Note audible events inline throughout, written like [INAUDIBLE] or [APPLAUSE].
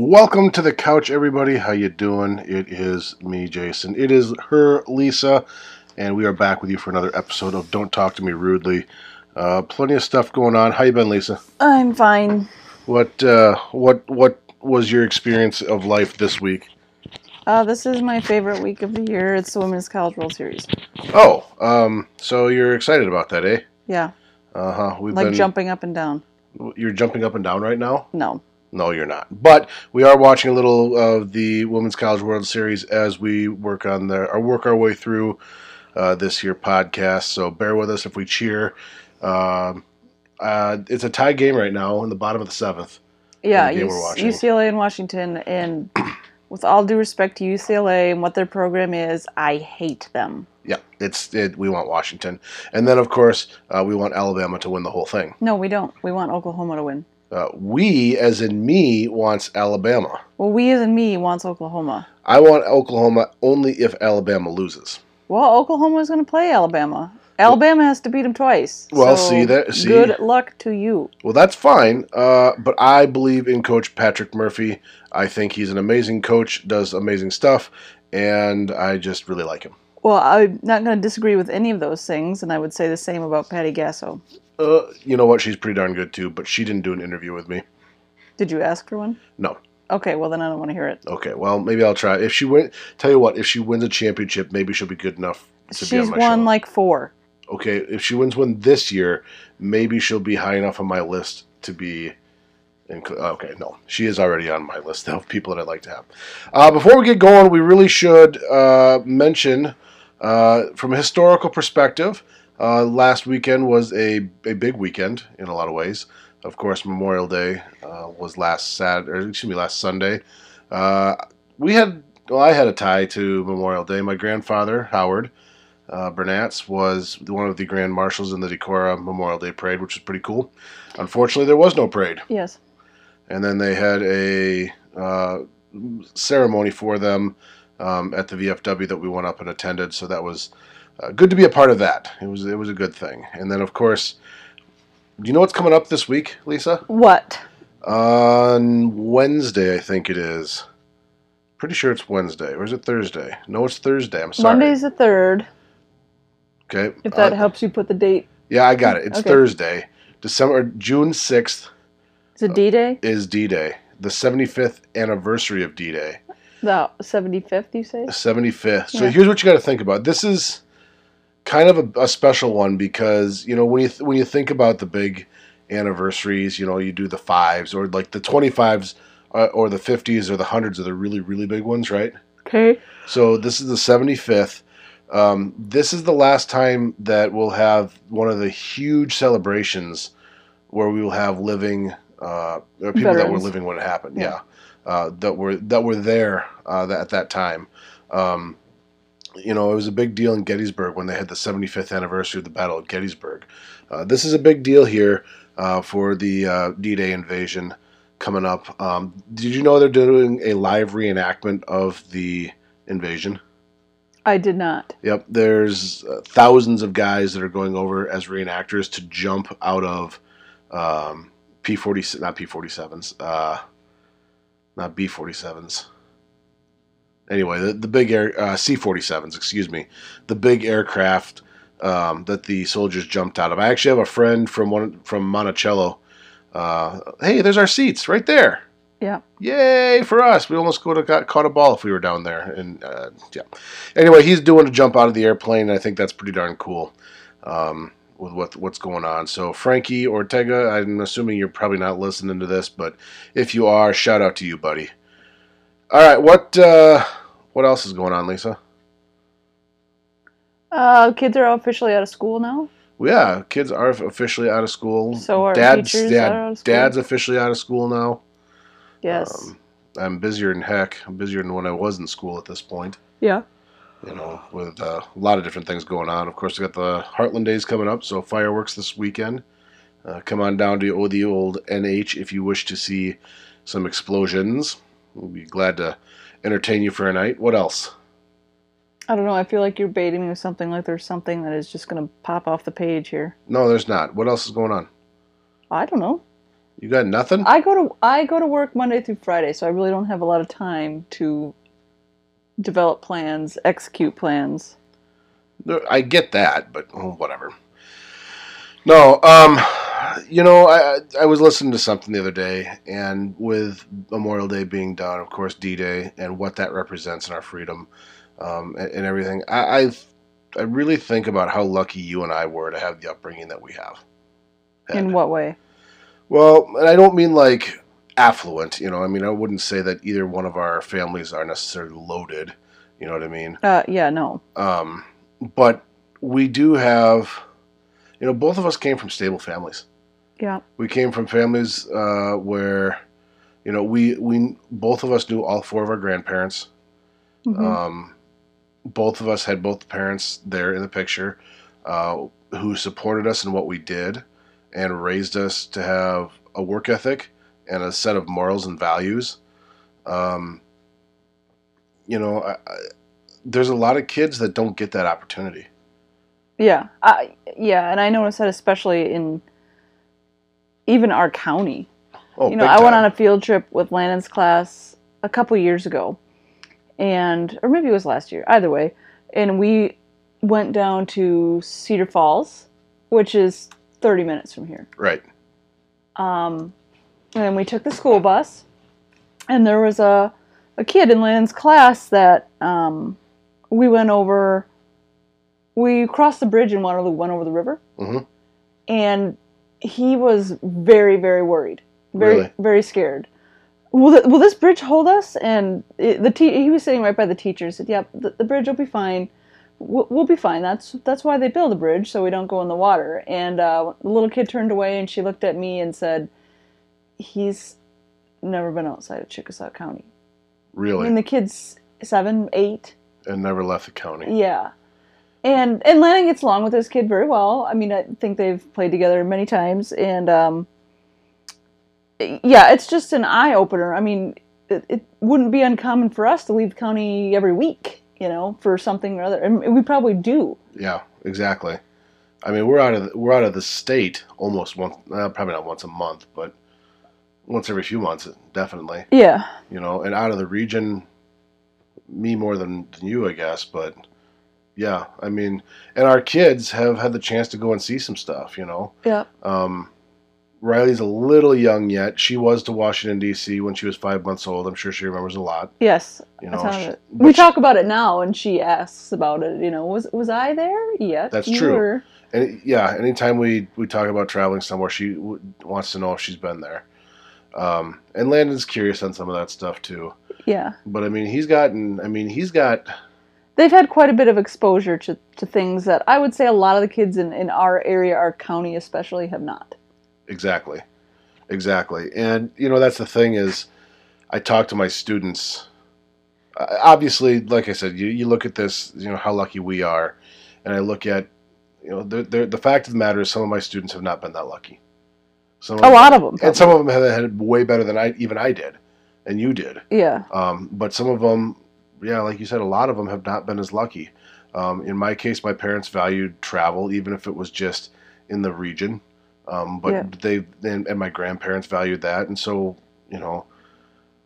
Welcome to the couch, everybody. How you doing? It is me, Jason. It is her, Lisa, and we are back with you for another episode of Don't Talk to Me Rudely. Uh, plenty of stuff going on. How you been, Lisa? I'm fine. What uh, what what was your experience of life this week? Uh, this is my favorite week of the year. It's the Women's College World Series. Oh, um, so you're excited about that, eh? Yeah, Uh huh. We've like been jumping up and down. You're jumping up and down right now. No. No, you're not. But we are watching a little of the Women's College World Series as we work on the or work our way through uh, this year podcast. So bear with us if we cheer. Um, uh, it's a tie game right now in the bottom of the seventh. Yeah, the. UCLA and Washington. And [CLEARS THROAT] with all due respect to UCLA and what their program is, I hate them. Yeah, it's it, we want Washington, and then of course uh, we want Alabama to win the whole thing. No, we don't. We want Oklahoma to win. Uh, we, as in me, wants Alabama. Well, we as in me wants Oklahoma. I want Oklahoma only if Alabama loses. Well, Oklahoma is going to play Alabama. Alabama has to beat them twice. Well, so see that- see- Good luck to you. Well, that's fine, uh, but I believe in Coach Patrick Murphy. I think he's an amazing coach, does amazing stuff, and I just really like him. Well, I'm not going to disagree with any of those things, and I would say the same about Patty Gasso. Uh, you know what? She's pretty darn good too, but she didn't do an interview with me. Did you ask for one? No. Okay, well then I don't want to hear it. Okay, well maybe I'll try. If she win, tell you what, if she wins a championship, maybe she'll be good enough to be She's on my won show. like four. okay, if she wins one this year, maybe she'll be high enough on my list to be. Inc- okay, no, she is already on my list [LAUGHS] of people that I'd like to have. Uh, before we get going, we really should uh, mention, uh, from a historical perspective, uh, last weekend was a, a big weekend in a lot of ways. Of course, Memorial Day uh, was last Sat or excuse me, last Sunday. Uh, we had, well, I had a tie to Memorial Day. My grandfather Howard uh, Bernatz was one of the grand marshals in the Decorah Memorial Day Parade, which was pretty cool. Unfortunately, there was no parade, Yes. and then they had a uh, ceremony for them um, at the VFW that we went up and attended. So that was uh, good to be a part of that. It was it was a good thing. And then of course, do you know what's coming up this week, Lisa? What? On Wednesday, I think it is. Pretty sure it's Wednesday, or is it Thursday? No, it's Thursday. I'm sorry. Monday's the third. Okay. If that Uh, helps you put the date. Yeah, I got it. It's Okay. Thursday. December June 6th Is it D Day? is D-Day. The 75th anniversary of D-Day. The seventy fifth, you say? 75th. So Yeah. here's what you got to think about. This is kind of a, a special one because, you know, when you th- when you think about the big anniversaries, you know, you do the 5s or like the 25s uh, or the 50s or the 100s are the really really big ones, right? Okay. So this is the 75th. Um, this is the last time that we'll have one of the huge celebrations where we will have living uh, people that were living when it happened. Yeah. Yeah, uh, that were that were there uh, that, at that time. Um, you know, it was a big deal in Gettysburg when they had the 75th anniversary of the Battle of Gettysburg. Uh, this is a big deal here uh, for the uh, D-Day invasion coming up. Um, did you know they're doing a live reenactment of the invasion? I did not. Yep, there's uh, thousands of guys that are going over as reenactors to jump out of um, P40, not P47s, uh, not B47s. Anyway, the, the big air uh, C47s, excuse me, the big aircraft um, that the soldiers jumped out of. I actually have a friend from one from Monticello. Uh, hey, there's our seats right there. Yeah. Yay for us! We almost could have got caught a ball if we were down there. And uh, yeah. Anyway, he's doing a jump out of the airplane, and I think that's pretty darn cool um, with what what's going on. So Frankie Ortega, I'm assuming you're probably not listening to this, but if you are, shout out to you, buddy. All right, what uh, what else is going on, Lisa? Uh, kids are officially out of school now. Well, yeah, kids are officially out of school. So are dad's, teachers dad- are out of school? Dad's officially out of school now. Yes. Um, I'm busier than heck. I'm busier than when I was in school at this point. yeah. you know, with uh, a lot of different things going on. Of course, we got the Heartland Days coming up, so fireworks this weekend. Uh, come on down to the old NH if you wish to see some explosions. We'll be glad to entertain you for a night. What else? I don't know. I feel like you're baiting me with something like there's something that is just going to pop off the page here. No, there's not. What else is going on? I don't know. You got nothing? I go to I go to work Monday through Friday, so I really don't have a lot of time to develop plans, execute plans. I get that, but oh, whatever. No, um, you know, I I was listening to something the other day, and with Memorial Day being done, of course, D Day, and what that represents in our freedom, um, and, and everything. I, I I really think about how lucky you and I were to have the upbringing that we have. In what way? Well, and I don't mean like affluent. You know, I mean I wouldn't say that either one of our families are necessarily loaded. You know what I mean? Uh, yeah, no. Um, but we do have, you know, both of us came from stable families. Yeah. We came from families uh, where, you know, we we both of us knew all four of our grandparents. Mhm. Um, both of us had both parents there in the picture, uh, who supported us in what we did, and raised us to have a work ethic and a set of morals and values. Um, you know, I, I, there's a lot of kids that don't get that opportunity. Yeah. I, yeah, and I noticed that especially in even our county. Oh, you know, I went on a field trip with Landon's class a couple years ago, and or maybe it was last year. Either way, and we went down to Cedar Falls, which is 30 minutes from here. right. Um, and then we took the school bus, and there was a a kid in Landon's class that um, we went over. We crossed the bridge in Waterloo, went over the river, Mhm. and he was very, very worried, very, Really? very scared. Will, th- will this bridge hold us? And it, the te- he was sitting right by the teacher. Said, "Yep, the, the bridge will be fine. We'll, we'll be fine. That's that's why they build a bridge so we don't go in the water." And uh, the little kid turned away, and she looked at me and said, "He's never been outside of Chickasaw County." Really? I mean, the kid's seven, eight. and never left the county. Yeah. And and Landon gets along with this kid very well. I mean, I think they've played together many times, and um, yeah, it's just an eye opener. I mean, it, it wouldn't be uncommon for us to leave the county every week, you know, for something or other, and we probably do. Yeah, exactly. I mean, we're out of the, we're out of the state almost once, uh, probably not once a month, but once every few months, definitely. Yeah, You know, and out of the region, me more than, than you, I guess. But yeah, I mean, and our kids have had the chance to go and see some stuff. You know, yeah, um, Riley's a little young yet. She was to Washington D.C. when she was five months old. I'm sure she remembers a lot. yes. You know, she-. We talk about it now, and she asks about it. You know, was was I there? Yes, That's true. were. And yeah, anytime we we talk about traveling somewhere, she w- wants to know if she's been there. Um, and Landon's curious on some of that stuff too. Yeah. But I mean, he's gotten. I mean, he's got. They've had quite a bit of exposure to, to things that I would say a lot of the kids in, in our area, our county especially, have not. Exactly, exactly. And you know, that's the thing is, I talk to my students. Uh, obviously, like I said, you you look at this. You know how lucky we are, and I look at. You know, the the the fact of the matter is, some of my students have not been that lucky. Some A lot of them. and some of them have had it way better than I even I did, and you did. yeah. Um, but some of them, yeah, like you said, a lot of them have not been as lucky. Um, in my case, my parents valued travel, even if it was just in the region. Um, but Yeah. they and, and my grandparents valued that, and so you know,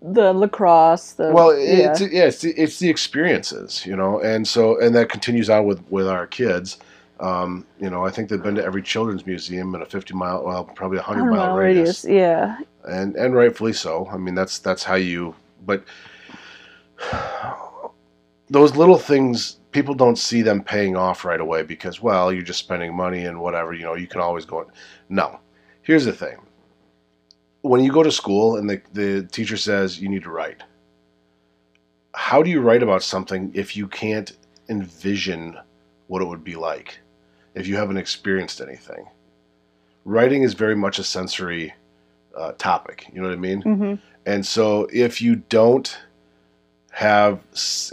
The lacrosse. The well, yeah. it's yeah, it's the, it's the experiences, you know, and so and that continues on with with our kids. Um, you know, I think they've been to every children's museum in a 50 mile, well, probably a 100 mile, radius Yeah. and and rightfully so. I mean, that's that's how you. But those little things, people don't see them paying off right away because, well, you're just spending money and whatever. You know, you can always go. No, here's the thing. When you go to school and the the teacher says you need to write, how do you write about something if you can't envision what it would be like? If you haven't experienced anything, writing is very much a sensory uh, topic. You know what I mean? hmm And so if you don't have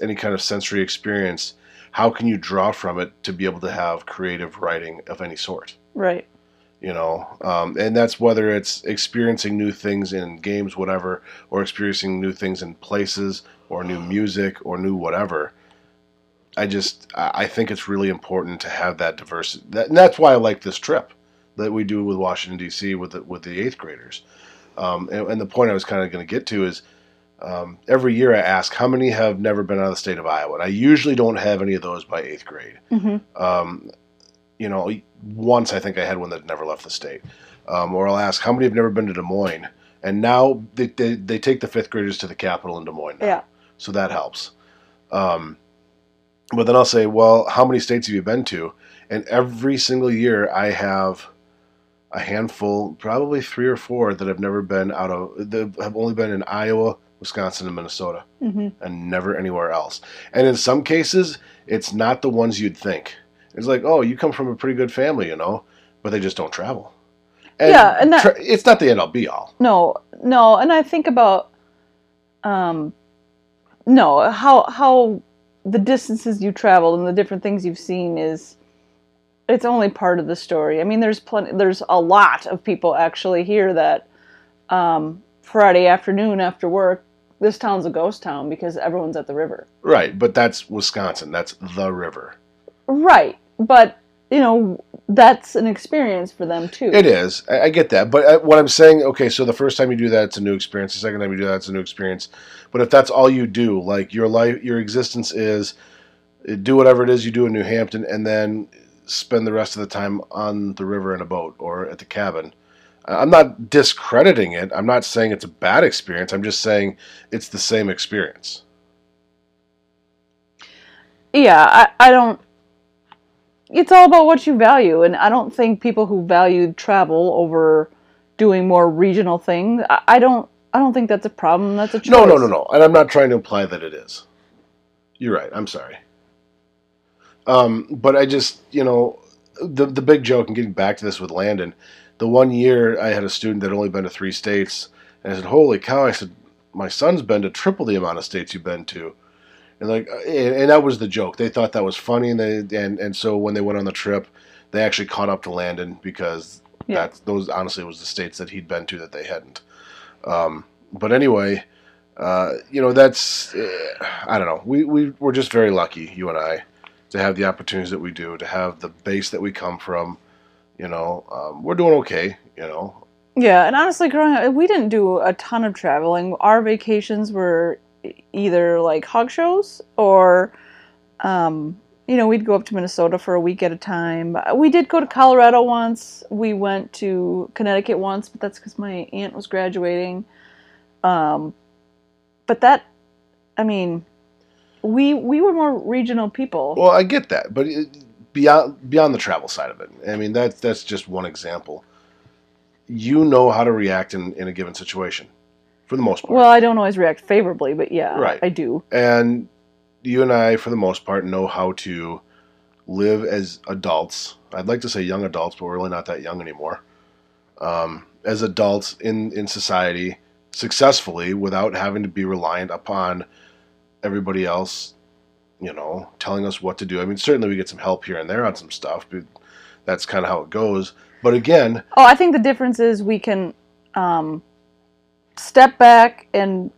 any kind of sensory experience, how can you draw from it to be able to have creative writing of any sort? Right. You know, um, and that's whether it's experiencing new things in games, whatever, or experiencing new things in places, or new music, or new whatever. I just, I think it's really important to have that diversity. That, and that's why I like this trip. that we do with Washington D.C. with the, with the eighth graders. Um, and, and the point I was kind of going to get to is um, every year I ask how many have never been out of the state of Iowa. And I usually don't have any of those by eighth grade. Mm-hmm. Um, you know, once I think I had one that never left the state. Um, or I'll ask how many have never been to Des Moines. And now they, they, they take the fifth graders to the capital in Des Moines. Now. Yeah. So that helps. Um, but then I'll say, well, how many states have you been to? And every single year I have a handful, probably three or four that have never been out of, that have only been in Iowa, Wisconsin, and Minnesota, Mm-hmm. and never anywhere else. And in some cases, it's not the ones you'd think. It's like, oh, you come from a pretty good family, you know, but they just don't travel. Yeah, and that- tra- it's not the end all be all. No, no, and I think about, um, no, how how the distances you traveled and the different things you've seen is, it's only part of the story. I mean, there's plenty, there's a lot of people actually here that, um, Friday afternoon after work, this town's a ghost town because everyone's at the river. Right, but that's Wisconsin. That's the river. Right, but you know that's an experience for them too. It is. I, I get that. But uh, what I'm saying, okay, so the first time you do that, it's a new experience. The second time you do that, it's a new experience. But if that's all you do, like your life, your existence is uh, do whatever it is you do in New Hampton, and then spend the rest of the time on the river in a boat or at the cabin. I'm not discrediting it. I'm not saying it's a bad experience. I'm just saying it's the same experience. yeah I, I don't it's all about what you value and i don't think people who value travel over doing more regional things i, I don't i don't think that's a problem that's a choice No, no, no, no. And I'm not trying to imply that it is. You're right. I'm sorry. Um, but I just, you know, the the big joke and getting back to this with Landon, the one year I had a student that had only been to three states, and I said, "Holy cow!" I said, "My son's been to triple the amount of states you've been to." And like, and, and that was the joke. They thought that was funny, and they and and so when they went on the trip, they actually caught up to Landon because Yeah. that those honestly was the states that he'd been to that they hadn't. Um, but anyway, uh, you know that's eh, I don't know. We we we're just very lucky, you and I, to have the opportunities that we do, to have the base that we come from. You know, um, we're doing okay. You know, yeah and honestly growing up we didn't do a ton of traveling. Our vacations were either like hog shows or um, you know we'd go up to minnesota for a week at a time. We did go to colorado once. We went to connecticut once but that's because my aunt was graduating. Um, but that i mean we we were more regional people. Well, I get that, but it, beyond beyond the travel side of it, I mean that's that's just one example. You know how to react in, in a given situation, for the most part. well i don't always react favorably but yeah Right. i do and you and I, for the most part, know how to live as adults. I'd like to say young adults, but we're really not that young anymore. Um, as adults in in society, successfully, without having to be reliant upon everybody else, you know, telling us what to do. I mean, certainly we get some help here and there on some stuff, but that's kind of how it goes. But again, Oh, I think the difference is we can um, step back and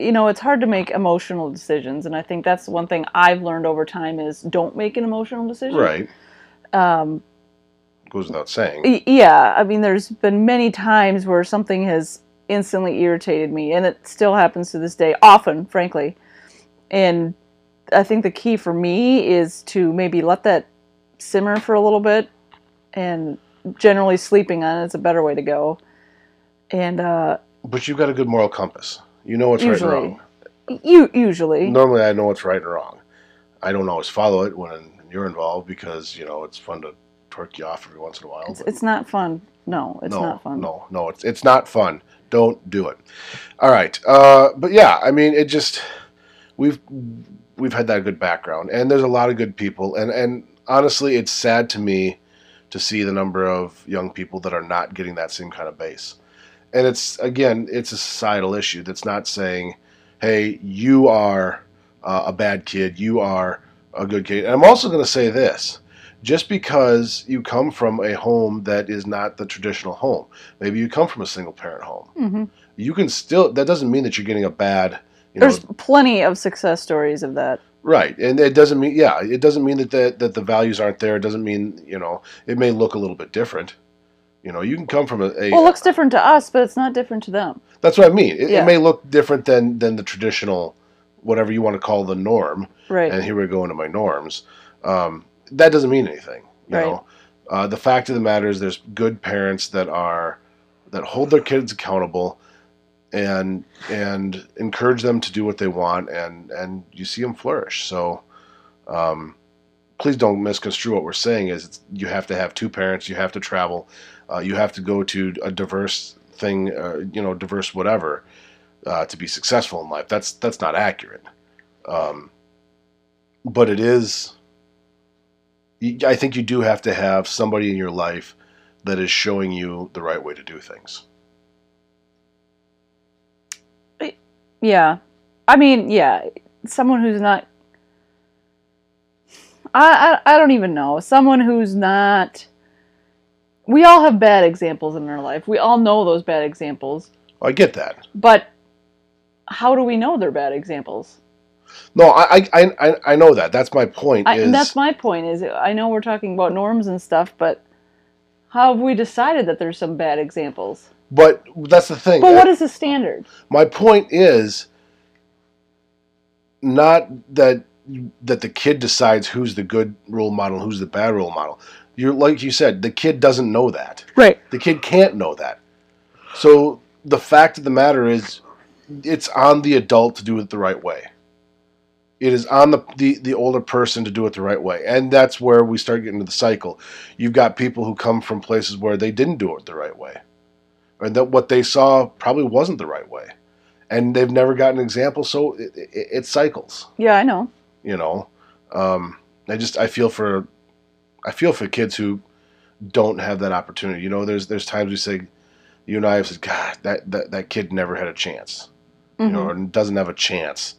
you know it's hard to make emotional decisions, and I think that's one thing I've learned over time is don't make an emotional decision. right, Um, goes without saying. yeah, I mean, there's been many times where something has instantly irritated me, and it still happens to this day, often, frankly. And I think the key for me is to maybe let that simmer for a little bit, and generally sleeping on it is a better way to go. And uh, But you've got a good moral compass. You know what's right and wrong. you usually, normally I know what's right and wrong. I don't always follow it when you're involved because you know it's fun to torque you off every once in a while. it's, it's not fun. No, it's no, not fun. No, no, it's it's not fun. Don't do it. All right, uh, but yeah, I mean, it just we've we've had that good background, and there's a lot of good people, and and honestly, it's sad to me to see the number of young people that are not getting that same kind of base. And it's again, it's a societal issue that's not saying, "Hey, you are uh, a bad kid, you are a good kid." And I'm also going to say this: just because you come from a home that is not the traditional home, maybe you come from a single parent home, hmm you can still. That doesn't mean that you're getting a bad. You know, There's plenty of success stories of that. Right, and it doesn't mean yeah, it doesn't mean that the, that the values aren't there. It doesn't mean you know it may look a little bit different, You know, you can come from a. a Well, it looks different to us, but it's not different to them. that's what I mean. It, Yeah. it may look different than than the traditional, whatever you want to call the norm. Right. And here we go into my norms. Um, that doesn't mean anything. You Right. know, uh, the fact of the matter is, there's good parents that are that hold their kids accountable and and encourage them to do what they want and and you see them flourish. So um, please don't misconstrue what we're saying is you have to have two parents you have to travel uh, you have to go to a diverse thing uh, you know diverse whatever uh, to be successful in life. That's that's not accurate. Um, but it is I think you do have to have somebody in your life that is showing you the right way to do things Yeah. I mean, yeah, someone who's not I, I I don't even know. Someone who's not We all have bad examples in our life. We all know those bad examples. I get that But how do we know they're bad examples? No, I, I, I, I know that. That's my point. I, is that's my point is I know we're talking about norms and stuff, but how have we decided that there's some bad examples? But that's the thing. But what is the standard? my point is not that that the kid decides who's the good role model, who's the bad role model. You're like you said, the kid doesn't know that. Right. The kid can't know that. So the fact of the matter is, it's on the adult to do it the right way. It is on the, the, the older person to do it the right way. And that's where we start getting into the cycle. You've got people who come from places where they didn't do it the right way. Or that what they saw probably wasn't the right way. And they've never gotten an example, so it, it, it cycles Yeah, I know. you know um, i just i feel for i feel for kids who don't have that opportunity you know there's there's times we say you and i have said god that that, that kid never had a chance you know Mhm. or doesn't have a chance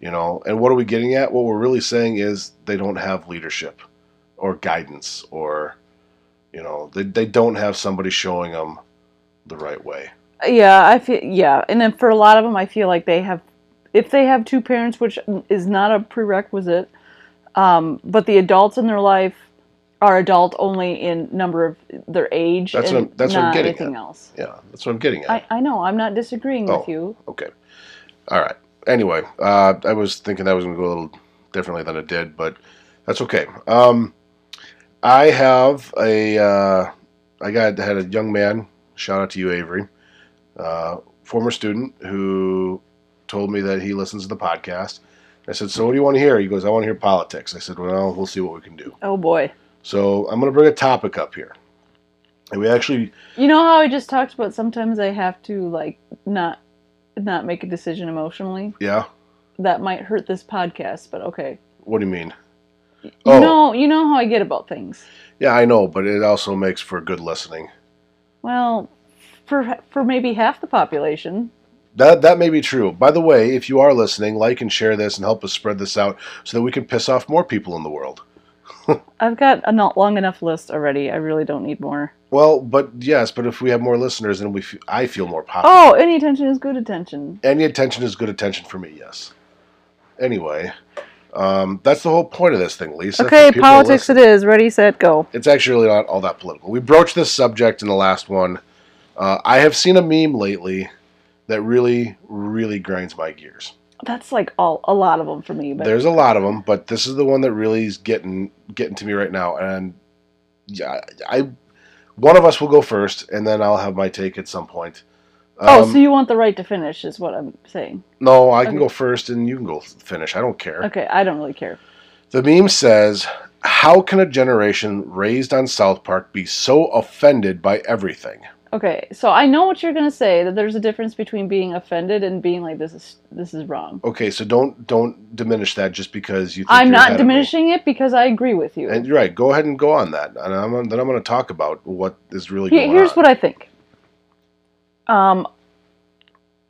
you know and what are we getting at what we're really saying is they don't have leadership or guidance or you know they, they don't have somebody showing them the right way Yeah, I feel yeah, and then for a lot of them, I feel like they have, if they have two parents, which is not a prerequisite, um, but the adults in their life are adult only in number of their age That's and what I'm- that's what I'm getting anything at. else. yeah that's what i'm getting at I, I know. I'm not disagreeing Oh. with you. Okay. All right. Anyway, uh, I was thinking that was going to go a little differently than it did, but that's okay. Um, I have a, uh, I got had a young man. Shout out to you, Avery, uh, former student who told me that he listens to the podcast. I said, "So what do you want to hear?" He goes, "I want to hear politics." I said, "Well, we'll see what we can do." Oh boy. So I'm going to bring a topic up here, and we actually You know how I just talked about sometimes I have to like not not make a decision emotionally. yeah. That might hurt this podcast, but okay. What do you mean? You Oh. know, you know how I get about things. Yeah, I know, but it also makes for good listening. Well, for for maybe half the population. That that may be true. By the way, if you are listening, like and share this and help us spread this out so that we can piss off more people in the world. [LAUGHS] I've got a not long enough list already. I really don't need more. Well, but yes, but if we have more listeners, then we f- I feel more popular. Oh, any attention is good attention. Any attention is good attention for me. Yes. Anyway, um, that's the whole point of this thing, Lisa. Okay, politics it is. Ready, set, go. It's actually not all that political. We broached this subject in the last one. Uh, I have seen a meme lately that really, really grinds my gears. That's like all a lot of them for me. But There's a lot of them, but this is the one that really is getting getting to me right now. And yeah, I one of us will go first, and then I'll have my take at some point. Oh, Um, so you want the right to finish is what I'm saying. no, I can okay. go first, and you can go finish. I don't care. Okay, I don't really care. The meme says, "How can a generation raised on South Park be so offended by everything?" Okay, so I know what you're gonna say that there's a difference between being offended and being like this is this is wrong. Okay, so don't don't diminish that just because you. Think I'm not ahead of me. diminishing it because I agree with you. And you're right. Go ahead and go on that, and I'm then I'm going to talk about what is really Here- here's on. what I think. Um,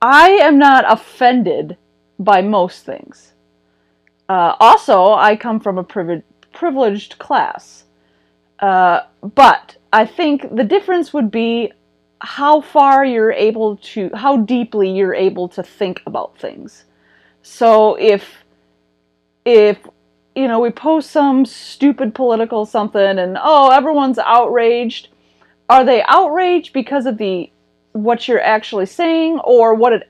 I am not offended by most things. Uh, also, I come from a privi- privileged class. Uh, but I think the difference would be how far you're able to, how deeply you're able to think about things. So if, if, you know, we post some stupid political something and, oh, everyone's outraged, are they outraged because of the what you're actually saying or what it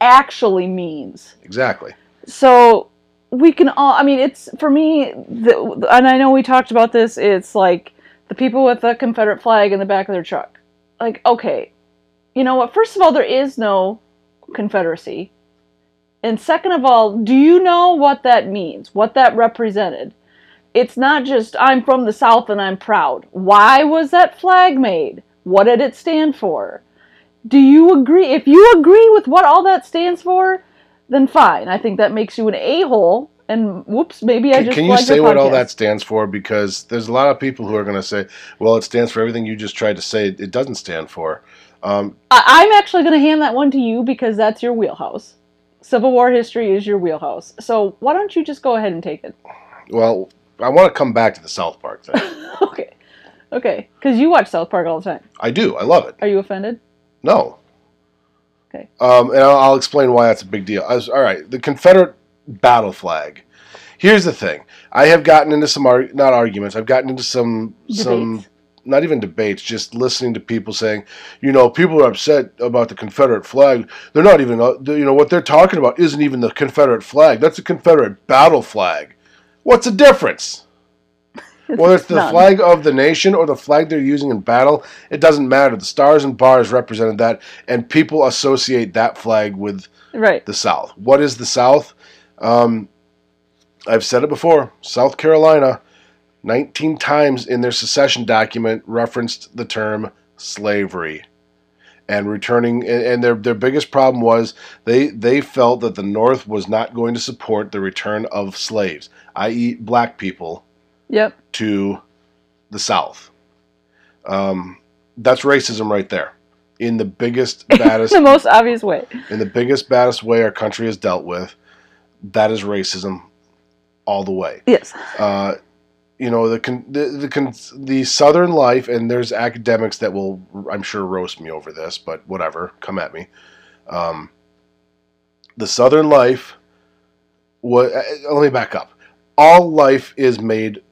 actually means? Exactly. So we can all. I mean, it's for me, the, and I know we talked about this. It's like the people with the Confederate flag in the back of their truck. Like, okay, you know what? First of all, there is no Confederacy. And second of all, do you know what that means? What that represented? It's not just I'm from the South and I'm proud. Why was that flag made? What did it stand for? Do you agree? If you agree with what all that stands for, then fine. I think that makes you an a hole. And whoops, maybe I just can you say what all that stands for? Because there's a lot of people who are going to say, well, it stands for everything you just tried to say it doesn't stand for. Um, I- I'm actually going to hand that one to you because that's your wheelhouse. Civil War history is your wheelhouse. So why don't you just go ahead and take it? well, I want to come back to the South Park thing. [LAUGHS] okay. Okay. Because you watch South Park all the time. I do. I love it. Are you offended? No. Okay. Um, and I'll, I'll explain why that's a big deal. I was- all right, the Confederate battle flag. Here's the thing: I have gotten into some ar- not arguments. I've gotten into some some not even debates. Just listening to people saying, you know, people are upset about the Confederate flag. They're not even, uh, you know, what they're talking about isn't even the Confederate flag. That's a Confederate battle flag. What's the difference? [LAUGHS] Whether it's the None. flag of the nation or the flag they're using in battle, it doesn't matter. The stars and bars represented that, and people associate that flag with Right. the South. What is the South? Um, I've said it before. South Carolina, 19 times in their secession document, referenced the term slavery. And returning, and and their their biggest problem was they they felt that the North was not going to support the return of slaves, i.e., black people, Yep. to the South. Um, that's racism right there. In the biggest, [LAUGHS] baddest, the most obvious way. in the biggest, baddest way our country has dealt with, that is racism all the way. Yes. Uh, you know, the, con- the, the, con- the Southern life, and there's academics that will, I'm sure, roast me over this, but whatever, come at me. Um, the Southern life, was, let me back up. All life is made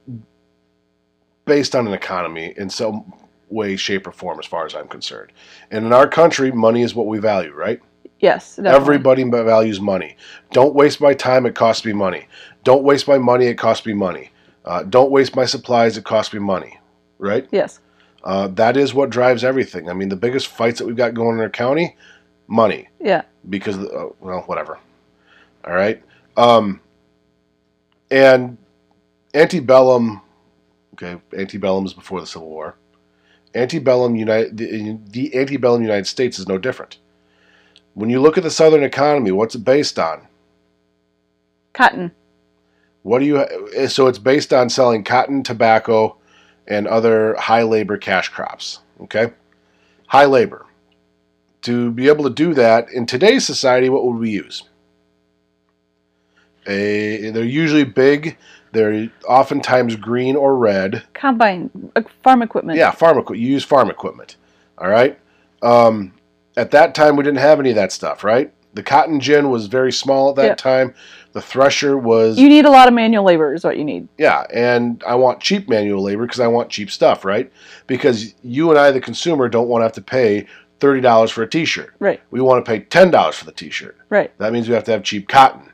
based on an economy in some way, shape, or form, as far as I'm concerned. And in our country, money is what we value, right? Yes. Definitely. Everybody values money. Don't waste my time, it costs me money. Don't waste my money, it costs me money. Uh, don't waste my supplies, it costs me money. Right? Yes. Uh, that is what drives everything. I mean, the biggest fights that we've got going in our county, money. Yeah. Because, uh, well, whatever. All right? Um, and antebellum, okay, antebellum is before the Civil War. Antebellum United, the, the antebellum United States is no different. When you look at the Southern economy, what's it based on? Cotton. What do you? So it's based on selling cotton, tobacco, and other high labor cash crops. Okay, high labor. To be able to do that in today's society, what would we use? A, they're usually big. They're oftentimes green or red. Combine. Uh, farm equipment. Yeah, farm equipment. You use farm equipment. All right. Um, at that time, we didn't have any of that stuff, right? The cotton gin was very small at that Yeah. time. The thresher was You need a lot of manual labor, is what you need. yeah, and I want cheap manual labor because I want cheap stuff, right? Because you and I, the consumer, don't want to have to pay thirty dollars for a T-shirt. Right. We want to pay ten dollars for the T-shirt. Right. That means we have to have cheap cotton.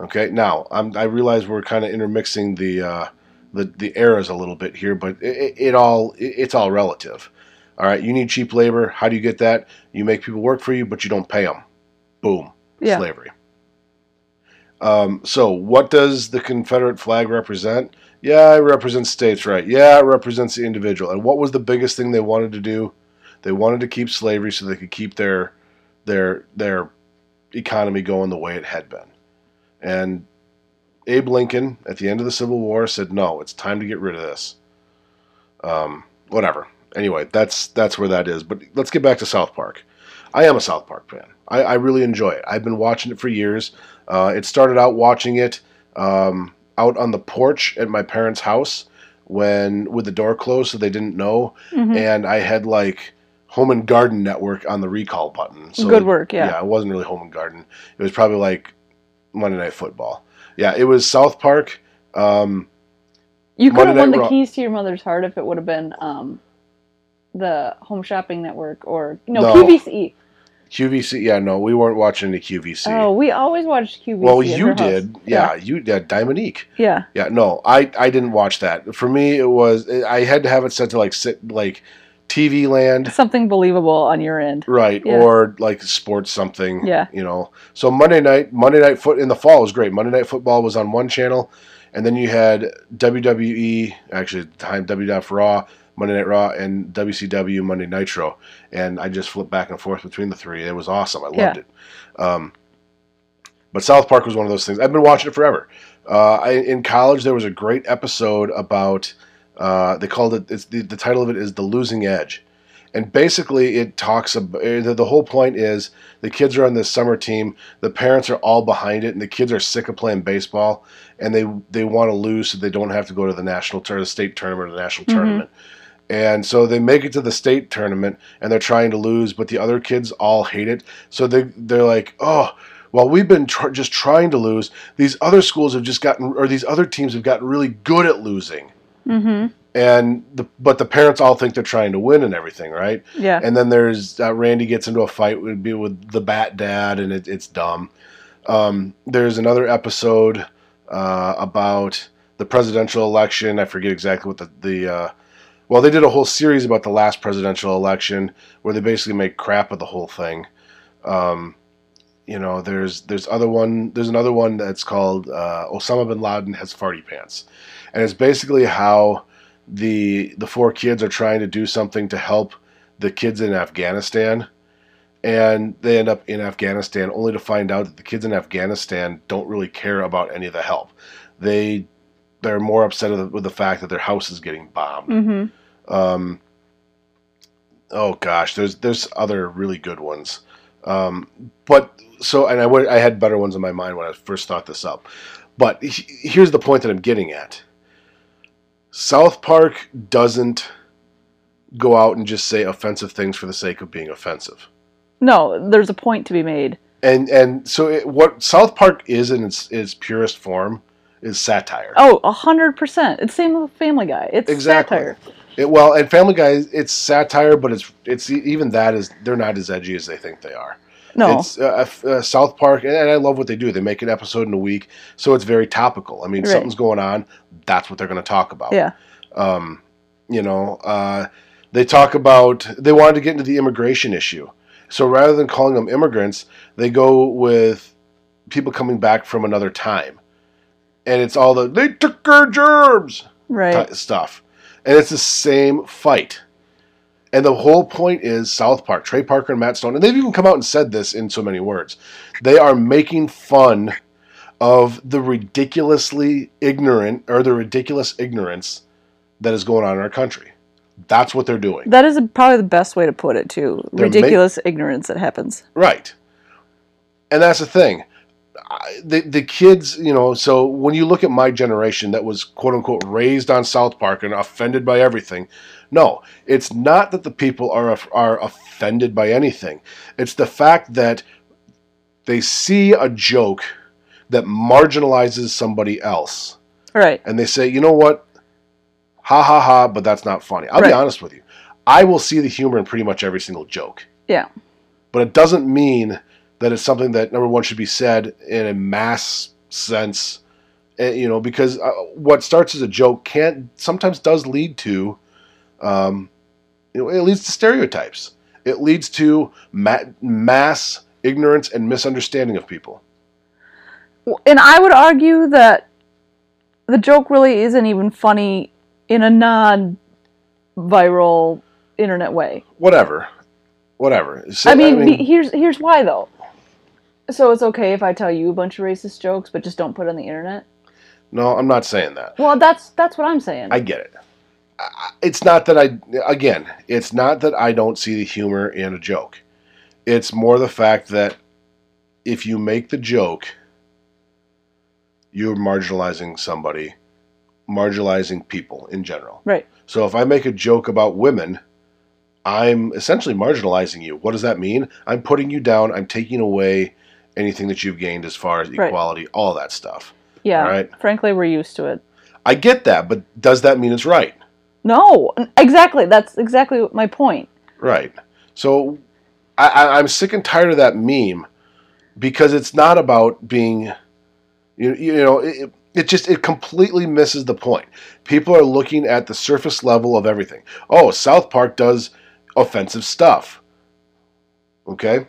Okay. Now I'm, I realize we're kind of intermixing the uh, the the eras a little bit here, but it, it, all it, it's all relative. All right. You need cheap labor. How do you get that? You make people work for you, but you don't pay them. Boom. Yeah. Slavery. Um, so, what does the Confederate flag represent? Yeah, it represents states' right. Yeah, it represents the individual. And what was the biggest thing they wanted to do? They wanted to keep slavery so they could keep their their their economy going the way it had been. And Abe Lincoln, at the end of the Civil War, said, "No, it's time to get rid of this." Um, whatever. Anyway, that's that's where that is. But let's get back to South Park. I am a South Park fan. I, I really enjoy it. I've been watching it for years. Uh, it started out watching it um, out on the porch at my parents' house when with the door closed, so they didn't know. Mhm. And I had like Home and Garden Network on the recall button. So Good work, yeah. Yeah, it wasn't really Home and Garden. It was probably like Monday Night Football. Yeah, it was South Park. Um, You could have won the keys to your mother's heart if it would have been um, the Home Shopping Network or no, No. QVC. QVC. Yeah, no, we weren't watching the QVC. Oh, we always watched QVC. well, you did. Yeah, you did. Dominique. Yeah. Yeah, no, I I didn't watch that. For me, it was I had to have it set to like sit like TV Land, Something believable on your end. right, Yeah. or like sports something. Yeah. you know. So Monday night, Monday night foot in the fall was great. Monday night football was on one channel, and then you had WWE, actually at the time WWF Raw, Monday Night Raw, and WCW Monday Nitro, and I just flipped back and forth between the three. It was awesome. I loved Yeah. it. Um, but South Park was one of those things. I've been watching it forever. Uh, I, in college, there was a great episode about. Uh, they called it. It's the, the title of it is "The Losing Edge," and basically it talks about the, the whole point is the kids are on this summer team. The parents are all behind it, and the kids are sick of playing baseball, and they they want to lose so they don't have to go to the national or the state tournament or the national Mhm. tournament. And so they make it to the state tournament, and they're trying to lose, but the other kids all hate it. So they they're like, oh. Well, we've been tr- just trying to lose. These other schools have just gotten, or these other teams have gotten really good at losing Mm-hmm. and the, but the parents all think they're trying to win and everything, right? Yeah. And then there's uh, Randy gets into a fight with be with the Bat Dad, and it, it's dumb. Um, there's another episode uh, about the presidential election. I forget exactly what the the uh, well, they did a whole series about the last presidential election where they basically make crap of the whole thing. Um, you know, there's there's other one there's another one that's called uh, Osama bin Laden has farty pants, and it's basically how the the four kids are trying to do something to help the kids in Afghanistan, and they end up in Afghanistan only to find out that the kids in Afghanistan don't really care about any of the help. They they're more upset with the, fact that their house is getting bombed. Mm-hmm. Um, oh gosh, there's there's other really good ones. Um, but so and I I had better ones in my mind when I first thought this up. But he- here's the point that I'm getting at. South Park doesn't go out and just say offensive things for the sake of being offensive. No, there's a point to be made. And and so it, what South Park is in its its purest form is satire. Oh, a hundred percent. It's same with Family Guy. It's Exactly. satire. It, well, and Family Guy, it's satire, but it's it's even that is they're not as edgy as they think they are. No. It's uh, uh, South Park, and, I love what they do. They make an episode in a week, so it's very topical. I mean, Right. something's going on, that's what they're going to talk about. yeah. Um, you know, uh, they talk about they wanted to get into the immigration issue, so rather than calling them immigrants, they go with people coming back from another time, and it's all the they took our jerbs Right. stuff. And it's the same fight. And the whole point is South Park, Trey Parker and Matt Stone, and they've even come out and said this in so many words. They are making fun of the ridiculously ignorant or the ridiculous ignorance that is going on in our country. That's what they're doing. That is probably the best way to put it too. They're ma- Ridiculous ignorance that happens. Right. And that's the thing. I- The, the kids, you know, so when you look at my generation that was quote unquote raised on South Park and offended by everything, no, it's not that the people are are offended by anything. It's the fact that they see a joke that marginalizes somebody else Right. and they say, you know what? Ha ha ha, but that's not funny. I'll be honest with you. I will see the humor in pretty much every single joke. Yeah. But it doesn't mean that it's something that number one should be said in a mass sense, eh, you know, because uh, what starts as a joke can't sometimes does lead to, um, know, it leads to stereotypes. It leads to ma- mass ignorance and misunderstanding of people. And I would argue that the joke really isn't even funny in a non-viral internet way. Whatever, whatever. So, I mean, be- here's here's why though. So it's okay if I tell you a bunch of racist jokes, but just don't put it on the internet. no, I'm not saying that. Well, that's that's what I'm saying. I get it. It's not that I, again, it's not that I don't see the humor in a joke. It's more the fact that if you make the joke, you're marginalizing somebody, marginalizing people in general. right. So if I make a joke about women, I'm essentially marginalizing you. What does that mean? I'm putting you down. I'm taking away anything that you've gained as far as Right. equality, all that stuff. Yeah. Right. Frankly, we're used to it. I get that, but does that mean it's right? No, exactly. That's exactly my point. Right. So I, I, I'm sick and tired of that meme because it's not about being, you, you know, it, it just it completely misses the point. People are looking at the surface level of everything. Oh, South Park does offensive stuff. Okay.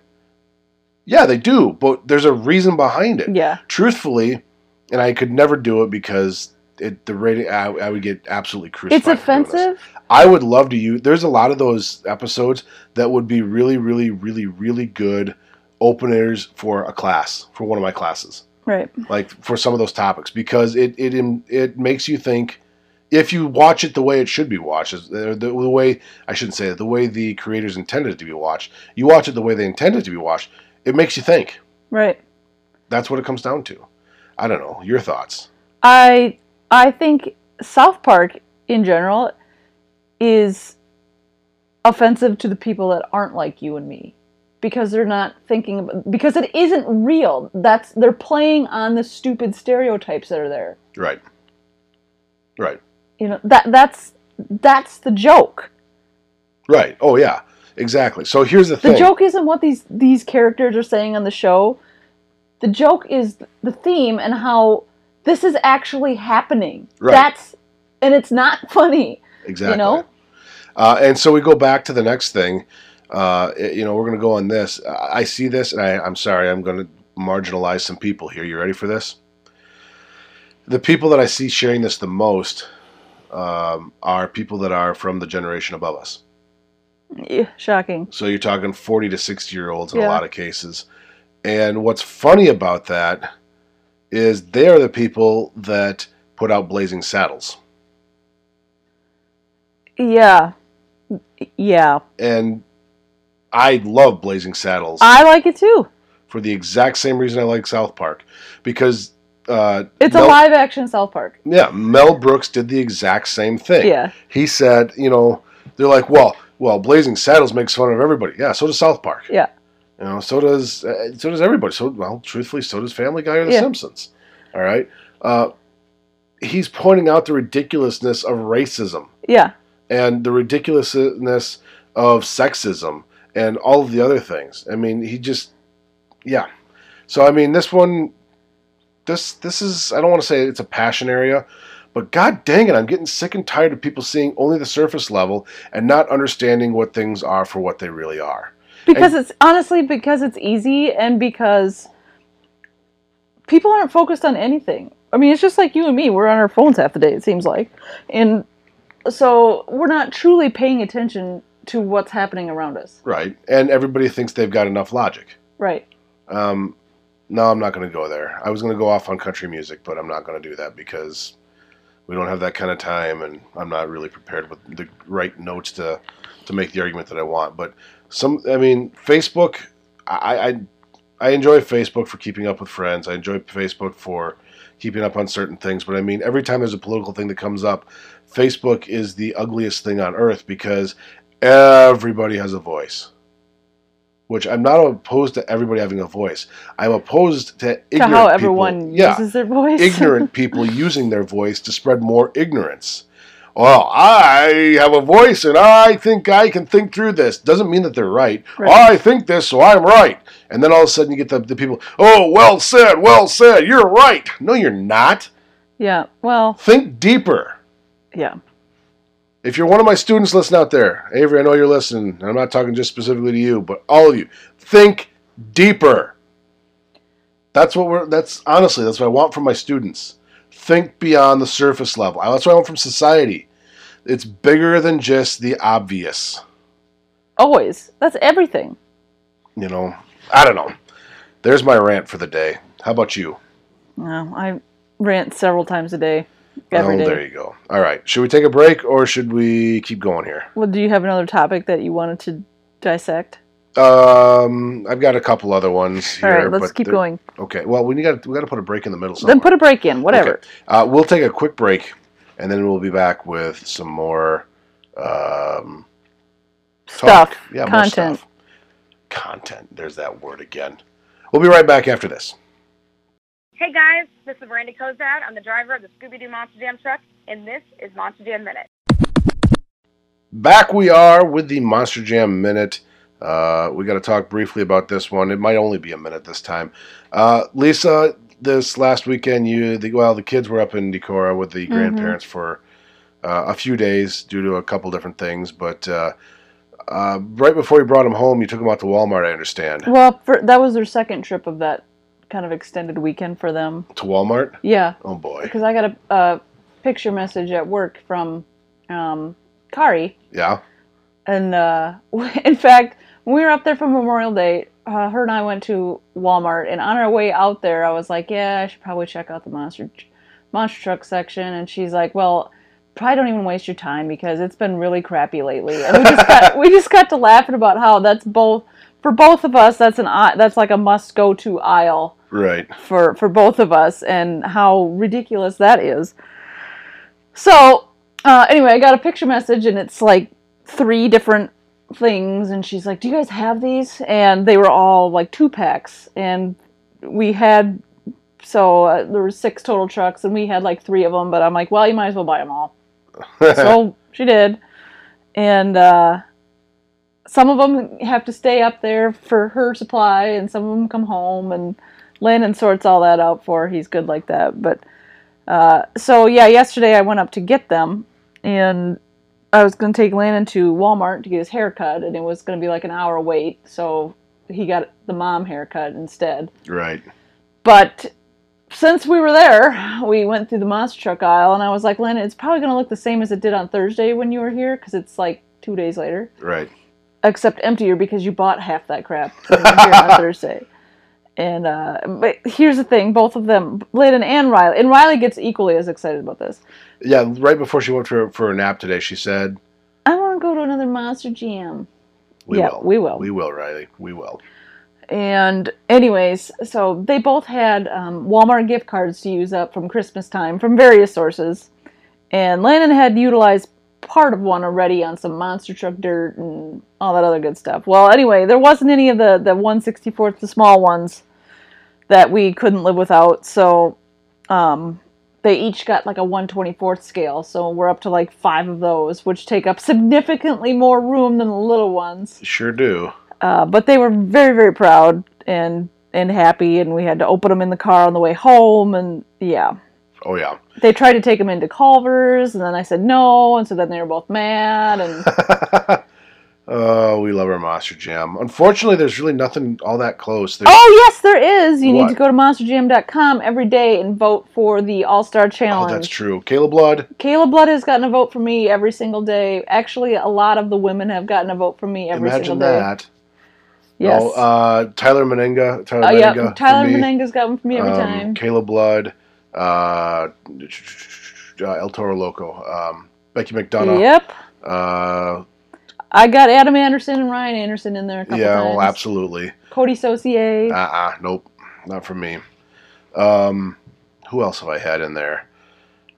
Yeah, they do, but there's a reason behind it. Yeah. Truthfully, and I could never do it because it, the rating I, I would get absolutely crucified. It's for doing this. offensive. I would love to use. There's a lot of those episodes that would be really, really, really, really good openers for a class for one of my classes, Right. like for some of those topics, because it it it makes you think. If you watch it the way it should be watched, the, uh, the, the way I shouldn't say it, the way the creators intended it to be watched, you watch it the way they intended it to be watched, it makes you think. Right. That's what it comes down to. I don't know. Your thoughts? I I think South Park in general is offensive to the people that aren't like you and me because they're not thinking about, because it isn't real. That's they're playing on the stupid stereotypes that are there. Right. Right. You know that that's that's the joke. Right. Oh yeah. Exactly. So here's the The thing. The joke isn't what these these characters are saying on the show. The joke is the theme and how this is actually happening. Right. That's and it's not [LAUGHS] funny. Exactly. You know? Uh, and so we go back to the next thing. Uh, you know, we're going to go on this. I I see this, and I, I'm sorry, I'm going to marginalize some people here. You ready for this? The people that I see sharing this the most um, are people that are from the generation above us. Yeah, shocking. So you're talking 40 to 60 year olds in a lot of cases. And what's funny about that is they are the people that put out Blazing Saddles. Yeah. Yeah. And I love Blazing Saddles. I like it too. for the exact same reason I like South Park, because uh, It's Mel, a live action South Park. Yeah, Mel Brooks did the exact same thing. Yeah. he said, you know, they're like, well, well, Blazing Saddles makes fun of everybody. Yeah, so does South Park. Yeah. You know, so does uh, so does everybody. So well, truthfully, so does Family Guy or The Yeah. Simpsons. All right. Uh, he's pointing out the ridiculousness of racism Yeah. and the ridiculousness of sexism and all of the other things. I mean, he just, yeah. So I mean, this one, this this is I don't want to say it's a passion area, but god dang it, I'm getting sick and tired of people seeing only the surface level and not understanding what things are for what they really are. Because it's honestly because it's easy and because people aren't focused on anything. I mean, it's just like you and me. We're on our phones half the day, it seems like. And so we're not truly paying attention to what's happening around us. Right, and everybody thinks they've got enough logic. Right. Um, no, I'm not going to go there. I was going to go off on country music, but I'm not going to do that because we don't have that kind of time, and I'm not really prepared with the right notes to to make the argument that I want. But some, I mean, Facebook, I I, I enjoy Facebook for keeping up with friends. I enjoy Facebook for keeping up on certain things. But I mean, every time there's a political thing that comes up, Facebook is the ugliest thing on earth because everybody has a voice which I'm not opposed to everybody having a voice. I'm opposed to To ignorant how people- everyone yeah, their voice. ignorant [LAUGHS] people using their voice to spread more ignorance. Well, I have a voice and I think I can think through this. Doesn't mean that they're right. Right. I think this, so I'm right. And then all of a sudden you get the, the people, oh, well said, well said, you're right. No, you're not. yeah. Well, Think deeper. yeah. If you're one of my students listening out there, Avery, I know you're listening. I'm not talking just specifically to you, but all of you, think deeper. That's what we're. That's honestly, that's what I want from my students. Think beyond the surface level. That's what I want from society. It's bigger than just the obvious. Always. That's everything. You know, I don't know. There's my rant for the day. How about you? No, I rant several times a day. Oh, every oh, day. there you go. All right. Should we take a break or should we keep going here? Well, do you have another topic that you wanted to dissect? Um, I've got a couple other ones here. All right, let's but keep going. Okay. Well, we got we got to put a break in the middle. Somewhere. Then put a break in, whatever. Okay. Uh, we'll take a quick break, and then we'll be back with some more um, Stuff, talk. Yeah, more content. stuff. Content. There's that word again. We'll be right back after this. Hey guys, this is Randy Kozad. I'm the driver of the Scooby Doo Monster Jam truck, and this is Monster Jam Minute. Back we are with the Monster Jam Minute. Uh, we got to talk briefly about this one. It might only be a minute this time. Uh, Lisa, this last weekend, you the, well, the kids were up in Decorah with the grandparents for uh, a few days due to a couple different things. But uh, uh, right before you brought them home, you took them out to Walmart. I understand Well, for, that was their second trip of that kind of extended weekend for them. to Walmart. Yeah, Oh boy, because I got a, a picture message at work from um, Kari, yeah, and uh, [LAUGHS] in fact, when we were up there for Memorial Day, uh, her and I went to Walmart, and on our way out there, I was like, "Yeah, I should probably check out the monster monster truck section," and she's like, "Well." Probably don't even waste your time because it's been really crappy lately, and we just got we just got to laughing about how that's both for both of us. That's an that's like a must go to aisle right. for for both of us and how ridiculous that is. So uh, anyway, I got a picture message and it's like three different things, and she's like, "Do you guys have these?" And they were all like two packs, and we had so uh, there were six total trucks, and we had like three of them. But I'm like, "Well, you might as well buy them all." so [LAUGHS] she did, and uh, some of them have to stay up there for her supply, and some of them come home, and Landon sorts all that out for her. He's good like that. But uh, so yeah, yesterday I went up to get them, and I was going to take Landon to Walmart to get his hair cut, and it was going to be like an hour wait. So he got the mom haircut instead. right. But since we were there, we went through the monster truck aisle, and I was like, Landon, it's probably going to look the same as it did on Thursday when you were here, because it's like two days later Right. except emptier because you bought half that crap when you were here on [LAUGHS] Thursday. And uh, but here's the thing: both of them, Landon and Riley, and Riley gets equally as excited about this. Yeah, right before she went for for a nap today, she said, I want to go to another Monster Jam. "We Yeah, will, we will. we will, Riley, we will." And anyways, so they both had um, Walmart gift cards to use up from Christmas time from various sources, and Landon had utilized part of one already on some monster truck dirt and all that other good stuff. Well, anyway, there wasn't any of the the 164th, the small ones, that we couldn't live without. So, um, they each got like a 124th scale. So we're up to like five of those, which take up [LAUGHS] significantly more room than the little ones. Sure do. Uh, but they were very, very proud and and happy, and we had to open them in the car on the way home, and yeah. Oh yeah. They tried to take them into Culver's, and then I said no, and so then they were both mad, and [LAUGHS] oh, we love our Monster Jam. Unfortunately, there's really nothing all that close. There's, oh yes, there is. You What? need to go to monsterjam.com every day and vote for the All Star Challenge. oh, that's true. Kayla Blood. Kayla Blood has gotten a vote from me every single day. Actually, a lot of the women have gotten a vote from me every Imagine single day. Imagine that. Yes. Oh, uh, Tyler Menninga. Tyler Oh, yeah, Menninga. Tyler for me. Menninga's got one from me every Um, time. Kayla Blood. Uh, uh, El Toro Loco. Um, Becky McDonough. Yep. Uh, I got Adam Anderson and Ryan Anderson in there a couple yeah, times. well, absolutely. Cody Saucier. Uh uh nope. Not for me. Um, who else have I had in there?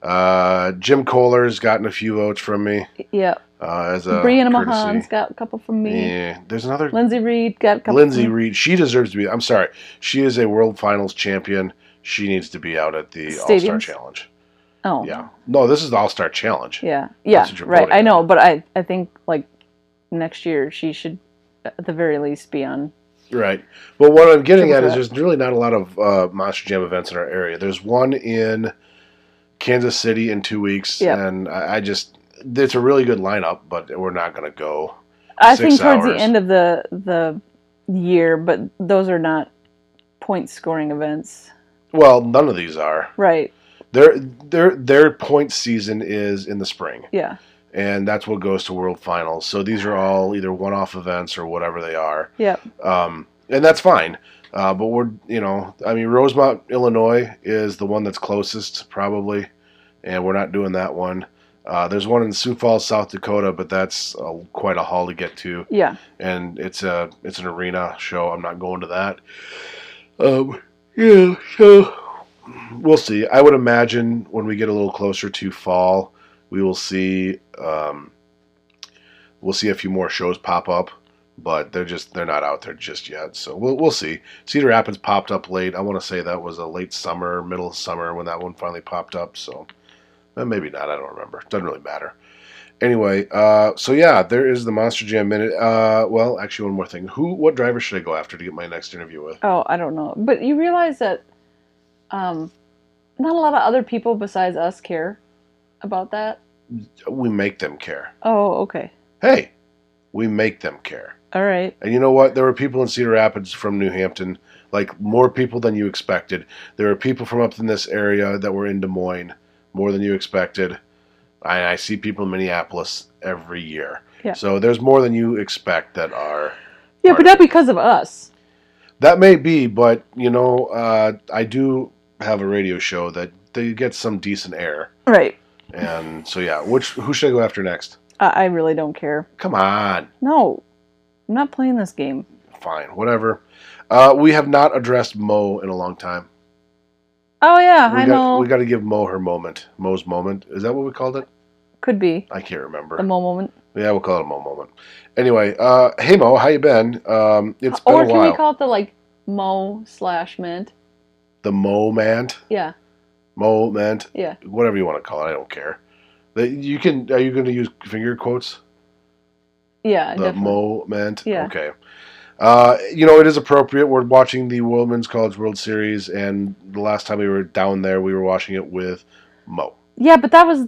Uh, Jim Koehler's gotten a few votes from me. yep. Uh, as a Brianna courtesy. Mahon's got a couple from me. Yeah, there's another Linsey Read got a couple. Linsey from me. Read. She deserves to be. I'm sorry. She is a World Finals champion. She needs to be out at the All Star Challenge. Oh. Yeah. No, this is the All Star Challenge. Yeah. Yeah. That's what you're Right. I know, but I I think like next year she should at the very least be on. Right. But what I'm getting at is there's really not a lot of uh, Monster Jam events in our area. There's one in Kansas City in two weeks, Yep. and I, I just it's a really good lineup, but we're not going to go. I think towards the end of the the year, but those are not point scoring events. Well, none of these are. Right. Their their their point season is in the spring, Yeah. And that's what goes to World Finals. So these are all either one-off events or whatever they are. Yep. um, and that's fine. Uh, but we're, you know, I mean, Rosemont, Illinois is the one that's closest, probably, and we're not doing that one. Uh, there's one in Sioux Falls, South Dakota, but that's uh, quite a haul to get to, Yeah. and it's a it's an arena show. I'm not going to that. Um, yeah, so we'll see. I would imagine when we get a little closer to fall, we will see um, we'll see a few more shows pop up, but they're just they're not out there just yet. So we'll we'll see. Cedar Rapids popped up late. I want to say that was a late summer, middle summer when that one finally popped up. So Uh, maybe not. I don't remember. Doesn't really matter. Anyway, uh, so yeah, there is the Monster Jam minute. Uh, well, actually, one more thing. Who, what driver should I go after to get my next interview with? Oh, I don't know. But you realize that um, not a lot of other people besides us care about that. We make them care. Oh, okay. Hey, we make them care. All right. And you know what? There were people in Cedar Rapids from New Hampton, like more people than you expected. There were people from up in this area that were in Des Moines, more than you expected. I, I see people in Minneapolis every year. Yeah. So there's more than you expect that are. Yeah, but not because of us. That may be, but you know, uh, I do have a radio show that they get some decent air, Right. And so yeah. Which who should I go after next? I, I really don't care. Come on, No, I'm not playing this game. fine, whatever. Uh, we have not addressed Mo in a long time. Oh yeah, we I got, know. We got to give Mo her moment. Mo's moment. Is that what we called it? Could be I can't remember. the Mo moment. yeah, we'll call it a Mo moment. Anyway, uh, hey Mo, how you been? Um, it's been Or a can we call it the like Mo slash mint? the Mo moment, Yeah, moment, yeah. whatever you want to call it. I don't care. The, you can. Are you going to use finger quotes? Yeah, The definitely. moment. Yeah. Okay. Uh, you know, it is appropriate. We're watching the Women's College World Series, and the last time we were down there, we were watching it with Mo. Yeah, but that was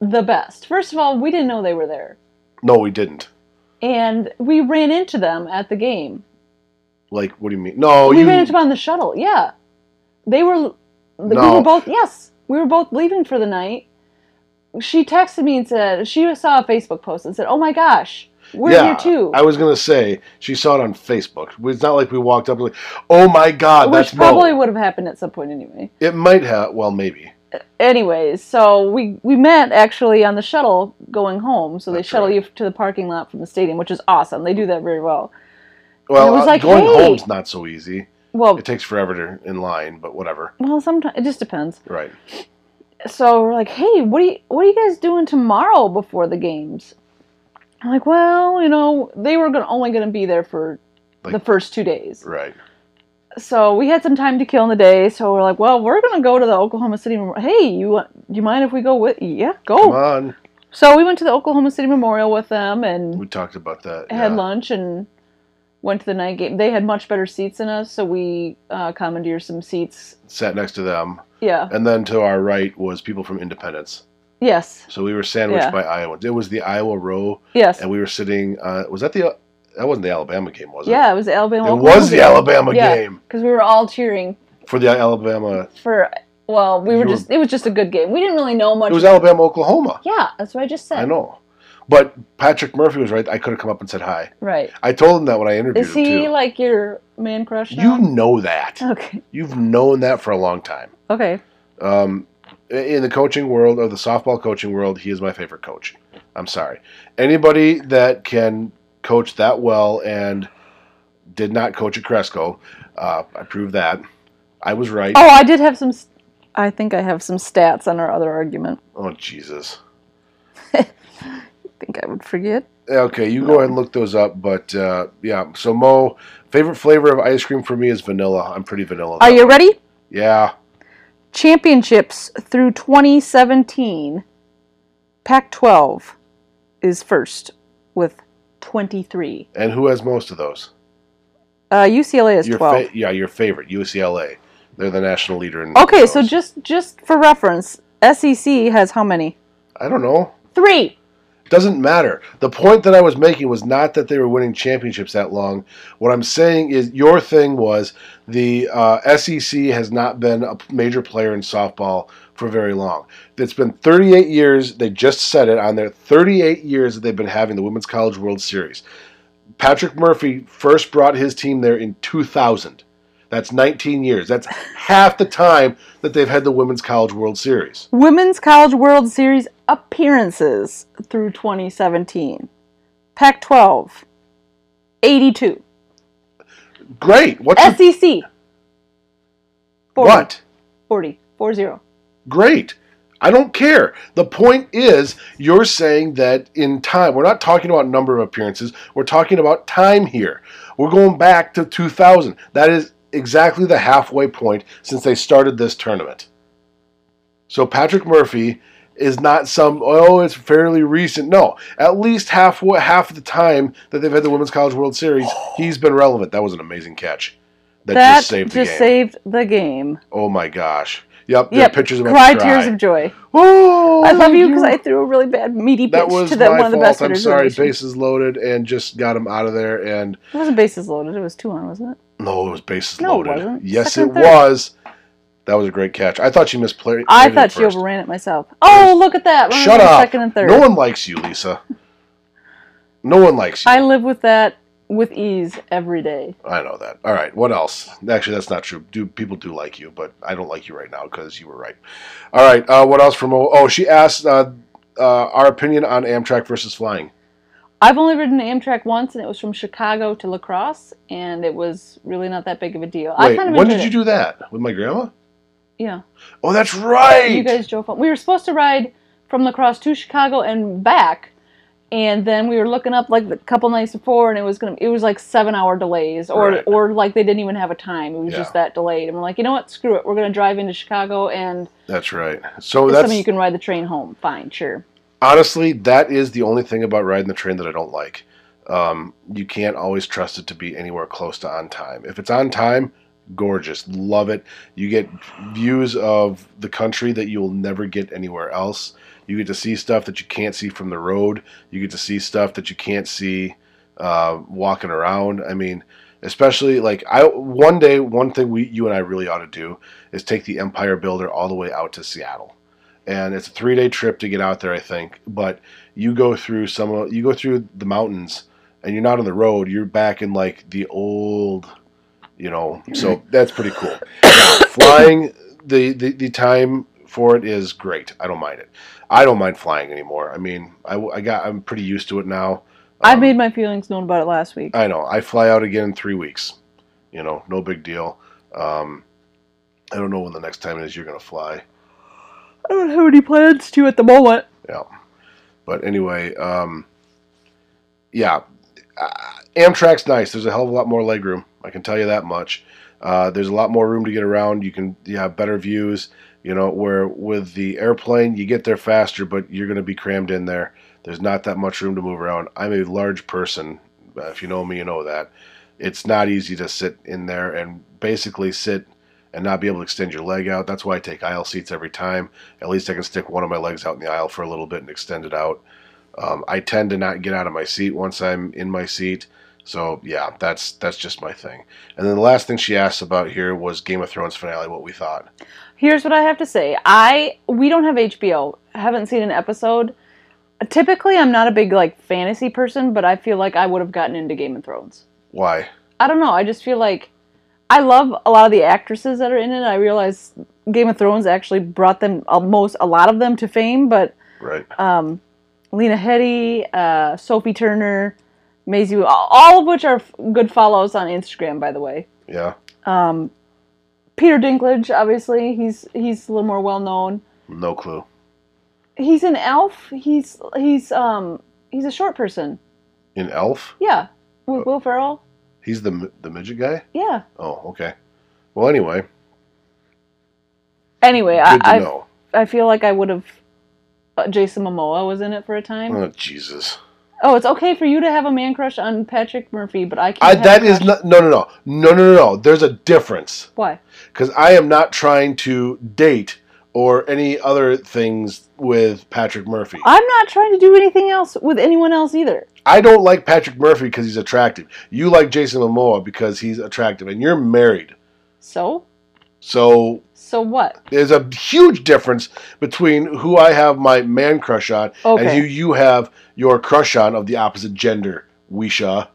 the best. First of all, we didn't know they were there. No, we didn't. And we ran into them at the game. Like, what do you mean? No, we you. ran into them on the shuttle. Yeah. They were we No. were both yes. We were both leaving for the night. She texted me and said she saw a Facebook post and said, "Oh my gosh, we're yeah, here too." I was gonna say she saw it on Facebook. It's not like we walked up and like, oh my god, Which that's probably Mo. would have happened at some point anyway. It might have. Well, maybe. Anyways, so we we met actually on the shuttle going home. So they That's shuttle right. you to the parking lot from the stadium, which is awesome. They do that very well. Well, it was uh, like, going hey. home's not so easy. Well, It takes forever to in line, but whatever. well, sometimes it just depends. Right. so we're like, hey, what are you what are you guys doing tomorrow before the games? I'm like, well, you know, they were gonna, only going to be there for Like- the first two days. Right. So we had some time to kill in the day. So we're like, well, we're going to go to the Oklahoma City. Memorial. Hey, you you mind if we go with? Yeah, go. Come on. So we went to the Oklahoma City Memorial with them and We talked about that. had yeah. lunch and went to the night game. They had much better seats than us, so we uh, commandeered some seats. Sat next to them, Yeah. and then to our right was people from Independence. Yes. So we were sandwiched Yeah. by Iowans. It was the Iowa row, Yes. and we were sitting. Uh, was that the? That wasn't the Alabama game, was it? Yeah, it was the Alabama. It Oklahoma was the game. Alabama Yeah. game because we were all cheering for the Alabama. for. Well, we were were- just. It was just a good game. We didn't really know much. It was Alabama, Oklahoma. yeah, that's what I just said. I know, but Patrick Murphy was right. I could have come up and said hi. Right. I told him that when I interviewed Is him he too. like your man crush you know that. Okay. You've known that for a long time. Okay. Um, in the coaching world or the softball coaching world, he is my favorite coach. I'm sorry. Anybody that can coach that well and did not coach at Cresco, uh, I proved that. I was right. Oh, I did have some. I think I have some stats on our other argument. Oh Jesus. [LAUGHS] Think I would forget. Okay, you go ahead and look those up. But uh, yeah, so Mo, favorite flavor of ice cream for me is vanilla. I'm pretty vanilla. Are you ready? Yeah. Championships through 2017. Pac 12 is first with 23. And who has most of those? Uh, UCLA is Your 12. fa- yeah, your favorite, UCLA. They're the national leader in. okay, so just just for reference, SEC has how many? I don't know. Three. Doesn't matter. The point that I was making was not that they were winning championships that long. What I'm saying is your thing was the uh, SEC has not been a major player in softball for very long. It's been 38 years. They just said it on there. 38 years that they've been having the Women's College World Series. Patrick Murphy first brought his team there in 2000. That's 19 years. That's half the time that they've had the Women's College World Series. Women's College World Series appearances through 2017. Pac 12, 82. Great. What's your, SEC, 40, what? 40, 40. Great. I don't care. The point is, you're saying that in time, we're not talking about number of appearances, we're talking about time here. We're going back to 2000. That is exactly the halfway point since they started this tournament. So Patrick Murphy is not some oh it's fairly recent. No, at least half half of the time that they've had the Women's College World Series, oh. he's been relevant. That was an amazing catch. That, that just saved the game. saved the game. oh my gosh. Yep. Yep. pictures of him Cry cry. tears of joy. Oh, I love you because I threw a really bad meaty That pitch was to the, my one of the best I'm sorry. in the nation. Bases loaded and just got him out of there. And It wasn't bases loaded. It was two on, wasn't it? no, it was bases No, it loaded. wasn't. Yes, Second it third. was. That was a great catch. I thought she misplayed. I thought she first. overran it myself. Oh, look at that! Shut up. Second and third. No one likes you, Lisa. No one likes you. I live with that with ease every day. I know that. All right. What else? Actually, that's not true. Do people do like you, but I don't like you right now because you were right. All right. Uh, what else from? O- Oh, she asked uh, uh, our opinion on Amtrak versus flying. I've only ridden Amtrak once, and it was from Chicago to La Crosse, and it was really not that big of a deal. I Wait, kind of when did you it. do that with my grandma? Yeah, Oh, that's right. you guys drove home. We were supposed to ride from La Crosse to Chicago and back, and then we were looking up like a couple nights before, and it was gonna. It was like seven hour delays, or Right. or like they didn't even have a time. It was Yeah. just that delayed. And we're like, you know what? Screw it. We're gonna drive into Chicago, and That's right. So that's time you can ride the train home. Fine, sure. honestly that is the only thing about riding the train that I don't like. Um, you can't always trust it to be anywhere close to on time. If it's on time, gorgeous, love it. You get views of the country that you'll never get anywhere else. You get to see stuff that you can't see from the road. You get to see stuff that you can't see uh, walking around. I mean, especially like I one day one thing we you and I really ought to do is take the Empire Builder all the way out to Seattle and it's a three day trip to get out there, I think. But you go through some, you go through the mountains, and you're not on the road. You're back in like the old, you know. [LAUGHS] So that's pretty cool. Now, [LAUGHS] flying, the, the the time for it is great. I don't mind it. I don't mind flying anymore. I mean, I, I got, I'm pretty used to it now. I Um, made my feelings known about it last week. I know. I fly out again in three weeks. You know, no big deal. Um, I don't know when the next time it is you're going to fly. I don't have any plans to at the moment. Yeah. But anyway, um, yeah, uh, Amtrak's nice. There's a hell of a lot more legroom. I can tell you that much. Uh, there's a lot more room to get around. You can you have better views. You know, where with the airplane, you get there faster, but you're going to be crammed in there. There's not that much room to move around. I'm a large person. Uh, If you know me, you know that. It's not easy to sit in there and basically sit and not be able to extend your leg out. That's why I take aisle seats every time. At least I can stick one of my legs out in the aisle for a little bit and extend it out. Um, I tend to not get out of my seat once I'm in my seat. So yeah, that's that's just my thing. And then the last thing she asked about here was Game of Thrones finale. What we thought. Here's what I have to say. I we don't have HBO. I haven't seen an episode. Typically, I'm not a big like fantasy person, but I feel like I would have gotten into Game of Thrones. Why? I don't know. I just feel like I love a lot of the actresses that are in it. I realize Game of Thrones actually brought them almost a lot of them to fame, but Right. um, Lena Headey, uh, Sophie Turner, Maisie, all of which are good follows on Instagram, by the way. Yeah. Um, Peter Dinklage, obviously, he's he's a little more well known. No clue. He's an elf. He's he's um he's a short person. An Elf, Yeah, with Will Ferrell. he's the the midget guy. Yeah. Oh, okay. Well, anyway, Anyway, I I, know. I feel like I would have. Uh, Jason Momoa was in it for a time. Oh Jesus. Oh, it's okay for you to have a man crush on Patrick Murphy, but I can't. I, have that a is crush- not. No, no, no, no, no, no, no. There's a difference. Why? because I am not trying to date or any other things with Patrick Murphy. I'm not trying to do anything else with anyone else either. I don't like Patrick Murphy because he's attractive. You like Jason Momoa because he's attractive, and you're married. So, So so what? there's a huge difference between who I have my man crush on and who you have your crush on of the opposite gender. Wisha.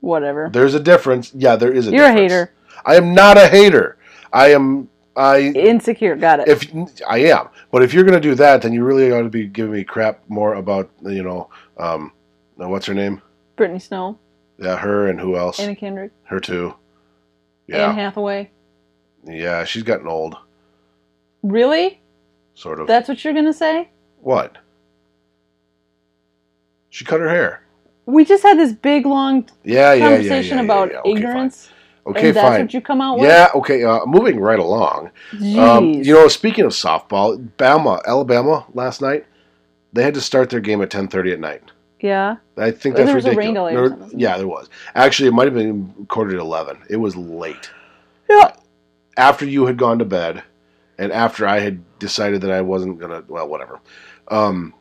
Whatever. There's a difference. Yeah, there is a difference. You're a hater. I am not a hater. I am. I Insecure. Got it. if I am, but if you're going to do that, then you really ought to be giving me crap more about you know, um, uh, what's her name? Brittany Snow, Yeah, her and who else? Anna Kendrick, her too. Yeah. Anne Hathaway. Yeah, she's gotten old, Really? sort of. That's what you're gonna say? what? She cut her hair. We just had this big long Yeah, yeah, conversation yeah, about. Okay, fine. ignorance. Okay, and that's fine. what you come out with. Yeah, okay. Uh, moving right along. Um, you know, speaking of softball, Bama, Alabama last night, they had to start their game at 10:30 at night. yeah. I think There that's was a ridiculous. rain delay or There- yeah, there was. Actually, it might have been quarter to 11. It was late. Yeah. After you had gone to bed, and after I had decided that I wasn't gonna, well, whatever. Um,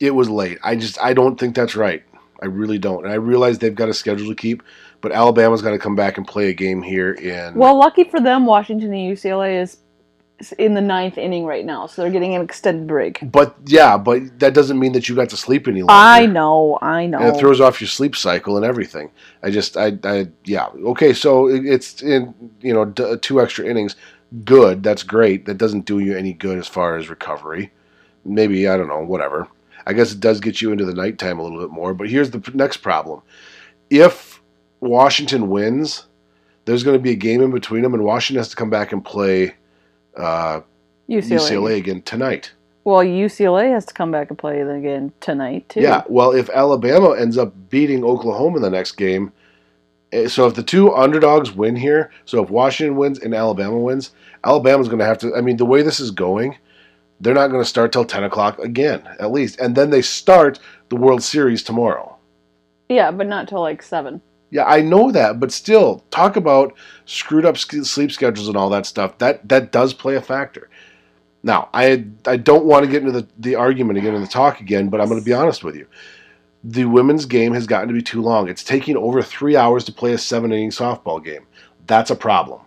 it was late. I just, I don't think that's right. I really don't. And I realize they've got a schedule to keep, but Alabama's got to come back and play a game here in. Well, lucky for them, Washington and UCLA is is in the ninth inning right now, so they're getting an extended break. but yeah, but that doesn't mean that you got to sleep any longer. I know, I know. and it throws off your sleep cycle and everything. I just, I, I, yeah, okay. So it's in, you know, d- two extra innings. Good, that's great. That doesn't do you any good as far as recovery. Maybe I don't know, whatever. I guess it does get you into the nighttime a little bit more. But here's the p- next problem: if Washington wins, there's going to be a game in between them, and Washington has to come back and play uh, UCLA. UCLA again tonight. Well, UCLA has to come back and play again tonight too. Yeah, well, if Alabama ends up beating Oklahoma in the next game, eh, so if the two underdogs win here, so if Washington wins and Alabama wins, Alabama's going to have to. I mean, the way this is going, they're not going to start till ten o'clock again, at least, and then they start the World Series tomorrow. Yeah, but not till like seven. Yeah, I know that, but still, talk about screwed up sleep schedules and all that stuff. That that does play a factor. Now, I I don't want to get into the, the argument again in the talk again, but I'm going to be honest with you. The women's game has gotten to be too long. It's taking over three hours to play a seven inning softball game. That's a problem.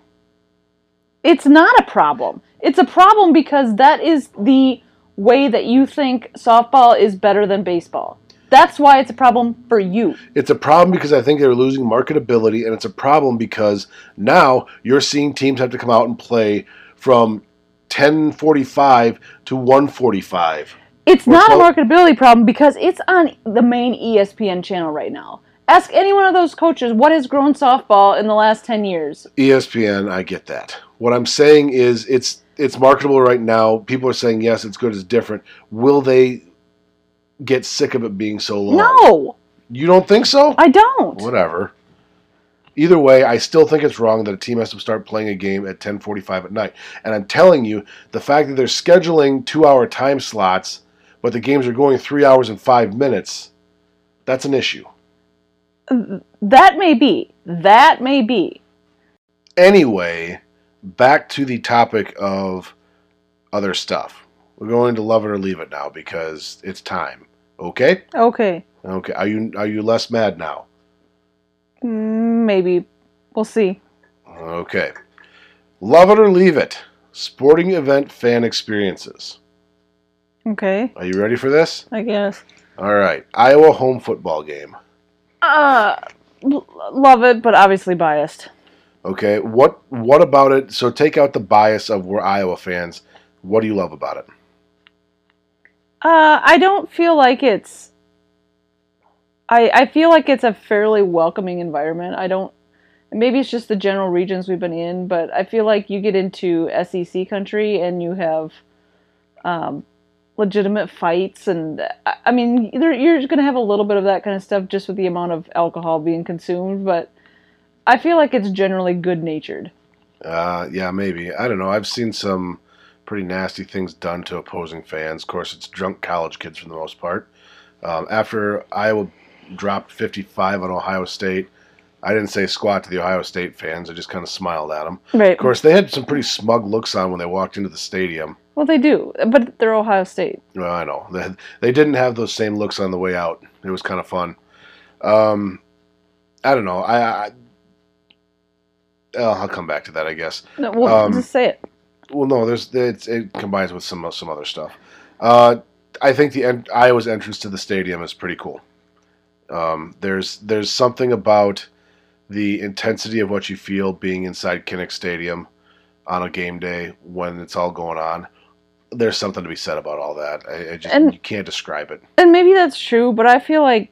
It's not a problem. It's a problem because that is the way that you think softball is better than baseball. That's why it's a problem for you. It's a problem because I think they're losing marketability, and it's a problem because now you're seeing teams have to come out and play from 10:45 to 1:45. It's not a marketability problem because it's on the main ESPN channel right now. Ask any one of those coaches what has grown softball in the last 10 years. ESPN, I get that. What I'm saying is it's it's marketable right now. People are saying yes, it's good, it's different. Will they get sick of it being so long? No, You don't think so? I don't. Whatever. Either way, I still think it's wrong that a team has to start playing a game at 10:45 at night. And I'm telling you, the fact that they're scheduling 2-hour time slots, but the games are going 3 hours and 5 minutes, that's an issue. That may be. That may be. Anyway, back to the topic of other stuff. We're going to love it or leave it now because it's time. Okay? Okay. Okay. Are you are you less mad now? Mm, Maybe. We'll see. Okay. Love it or leave it. Sporting event fan experiences. Okay. Are you ready for this? I guess. All right. Iowa home football game. Uh, l- love it, but obviously biased. Okay. What what about it? So take out the bias of we're Iowa fans. What do you love about it? Uh, I don't feel like it's. I I feel like it's a fairly welcoming environment. I don't. Maybe it's just the general regions we've been in, but I feel like you get into SEC country and you have, um, legitimate fights, and I, mean, you're going to have a little bit of that kind of stuff just with the amount of alcohol being consumed, but I feel like it's generally good natured. Uh, yeah, maybe. I don't know. I've seen some pretty nasty things done to opposing fans. Of course, it's drunk college kids for the most part. Um, after Iowa dropped 55 on Ohio State, I didn't say squat to the Ohio State fans. I just kind of smiled at them. Right. Of course, they had some pretty smug looks on when they walked into the stadium. Well, they do, but they're Ohio State. Well, I know. They, they didn't have those same looks on the way out. It was kind of fun. Um, I don't know. I, I oh, I'll come back to that, I guess. No, well, Um, just say it. Well, no, there's it's, it combines with some some other stuff. Uh, I think the en- Iowa's entrance to the stadium is pretty cool. Um, there's there's something about the intensity of what you feel being inside Kinnick Stadium on a game day when it's all going on. There's something to be said about all that. I, I just And- you can't describe it. And maybe that's true, but I feel like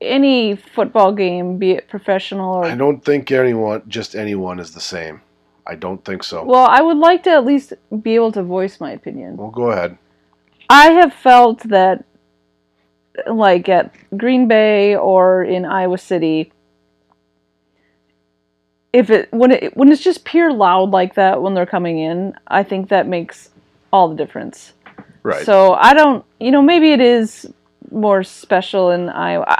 any football game, be it professional or I don't think anyone, just anyone, is the same. I don't think so. well, I would like to at least be able to voice my opinion. well, go ahead. I have felt that, like at Green Bay or in Iowa City, if it when it when it's just pure loud like that when they're coming in, I think that makes all the difference. Right. So I don't, you know, maybe it is more special in Iowa. I,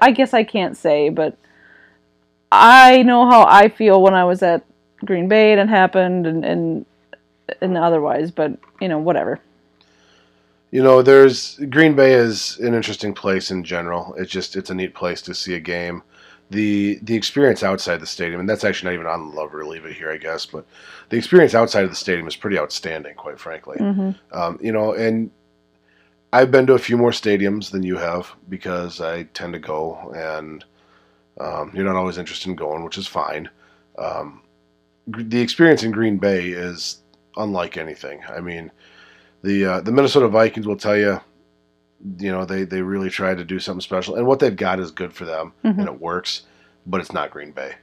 I, I guess I can't say, but I know how I feel when I was at Green Bay and happened, and and and otherwise. But you know, whatever. You know, there's Green Bay is an interesting place in general. It's just it's a neat place to see a game. The the experience outside the stadium, and that's actually not even on Love or Leave It here, I guess, but the experience outside of the stadium is pretty outstanding, quite frankly. hmm Um, you know, and I've been to a few more stadiums than you have because I tend to go, and um, you're not always interested in going, which is fine. Um, the experience in Green Bay is unlike anything. I mean, the uh, the Minnesota Vikings will tell you, you know, they they really tried to do something special, and what they've got is good for them, Mhm. and it works, but it's not Green Bay.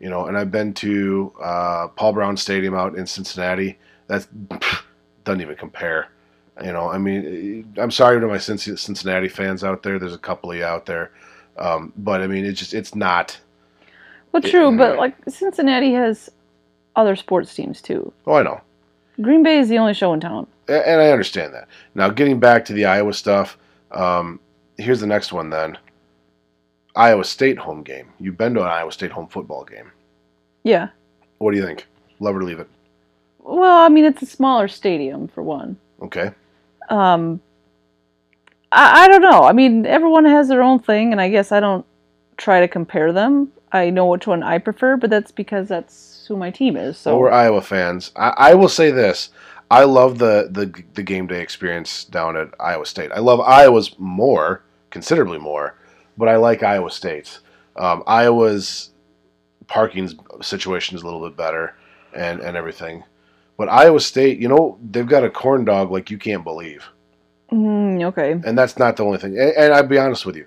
You know, and I've been to uh, Paul Brown Stadium out in Cincinnati. That [LAUGHS] doesn't even compare. You know, I mean, I'm sorry to my Cincinnati fans out there. There's a couple of you out there, um, but I mean, it's just it's not. Well, It- true, but like Cincinnati has other sports teams too. Oh, I know, Green Bay is the only show in town. And I understand that. Now, getting back to the Iowa stuff, um, here's the next one. Then, Iowa State home game. You've been to an Iowa State home football game. Yeah. What do you think? Love or leave it? Well, I mean, it's a smaller stadium for one. Okay. Um, I, I don't know. I mean, everyone has their own thing, and I guess I don't try to compare them. I know which one I prefer, but that's because that's who my team is. So So we're Iowa fans. I, I will say this: I love the, the the game day experience down at Iowa State. I love Iowa's more, considerably more, but I like Iowa State's. Um, Iowa's parking situation is a little bit better, and and everything. But Iowa State, you know, they've got a corn dog like you can't believe, Mm, okay. and that's not the only thing. And, and I'll be honest with you,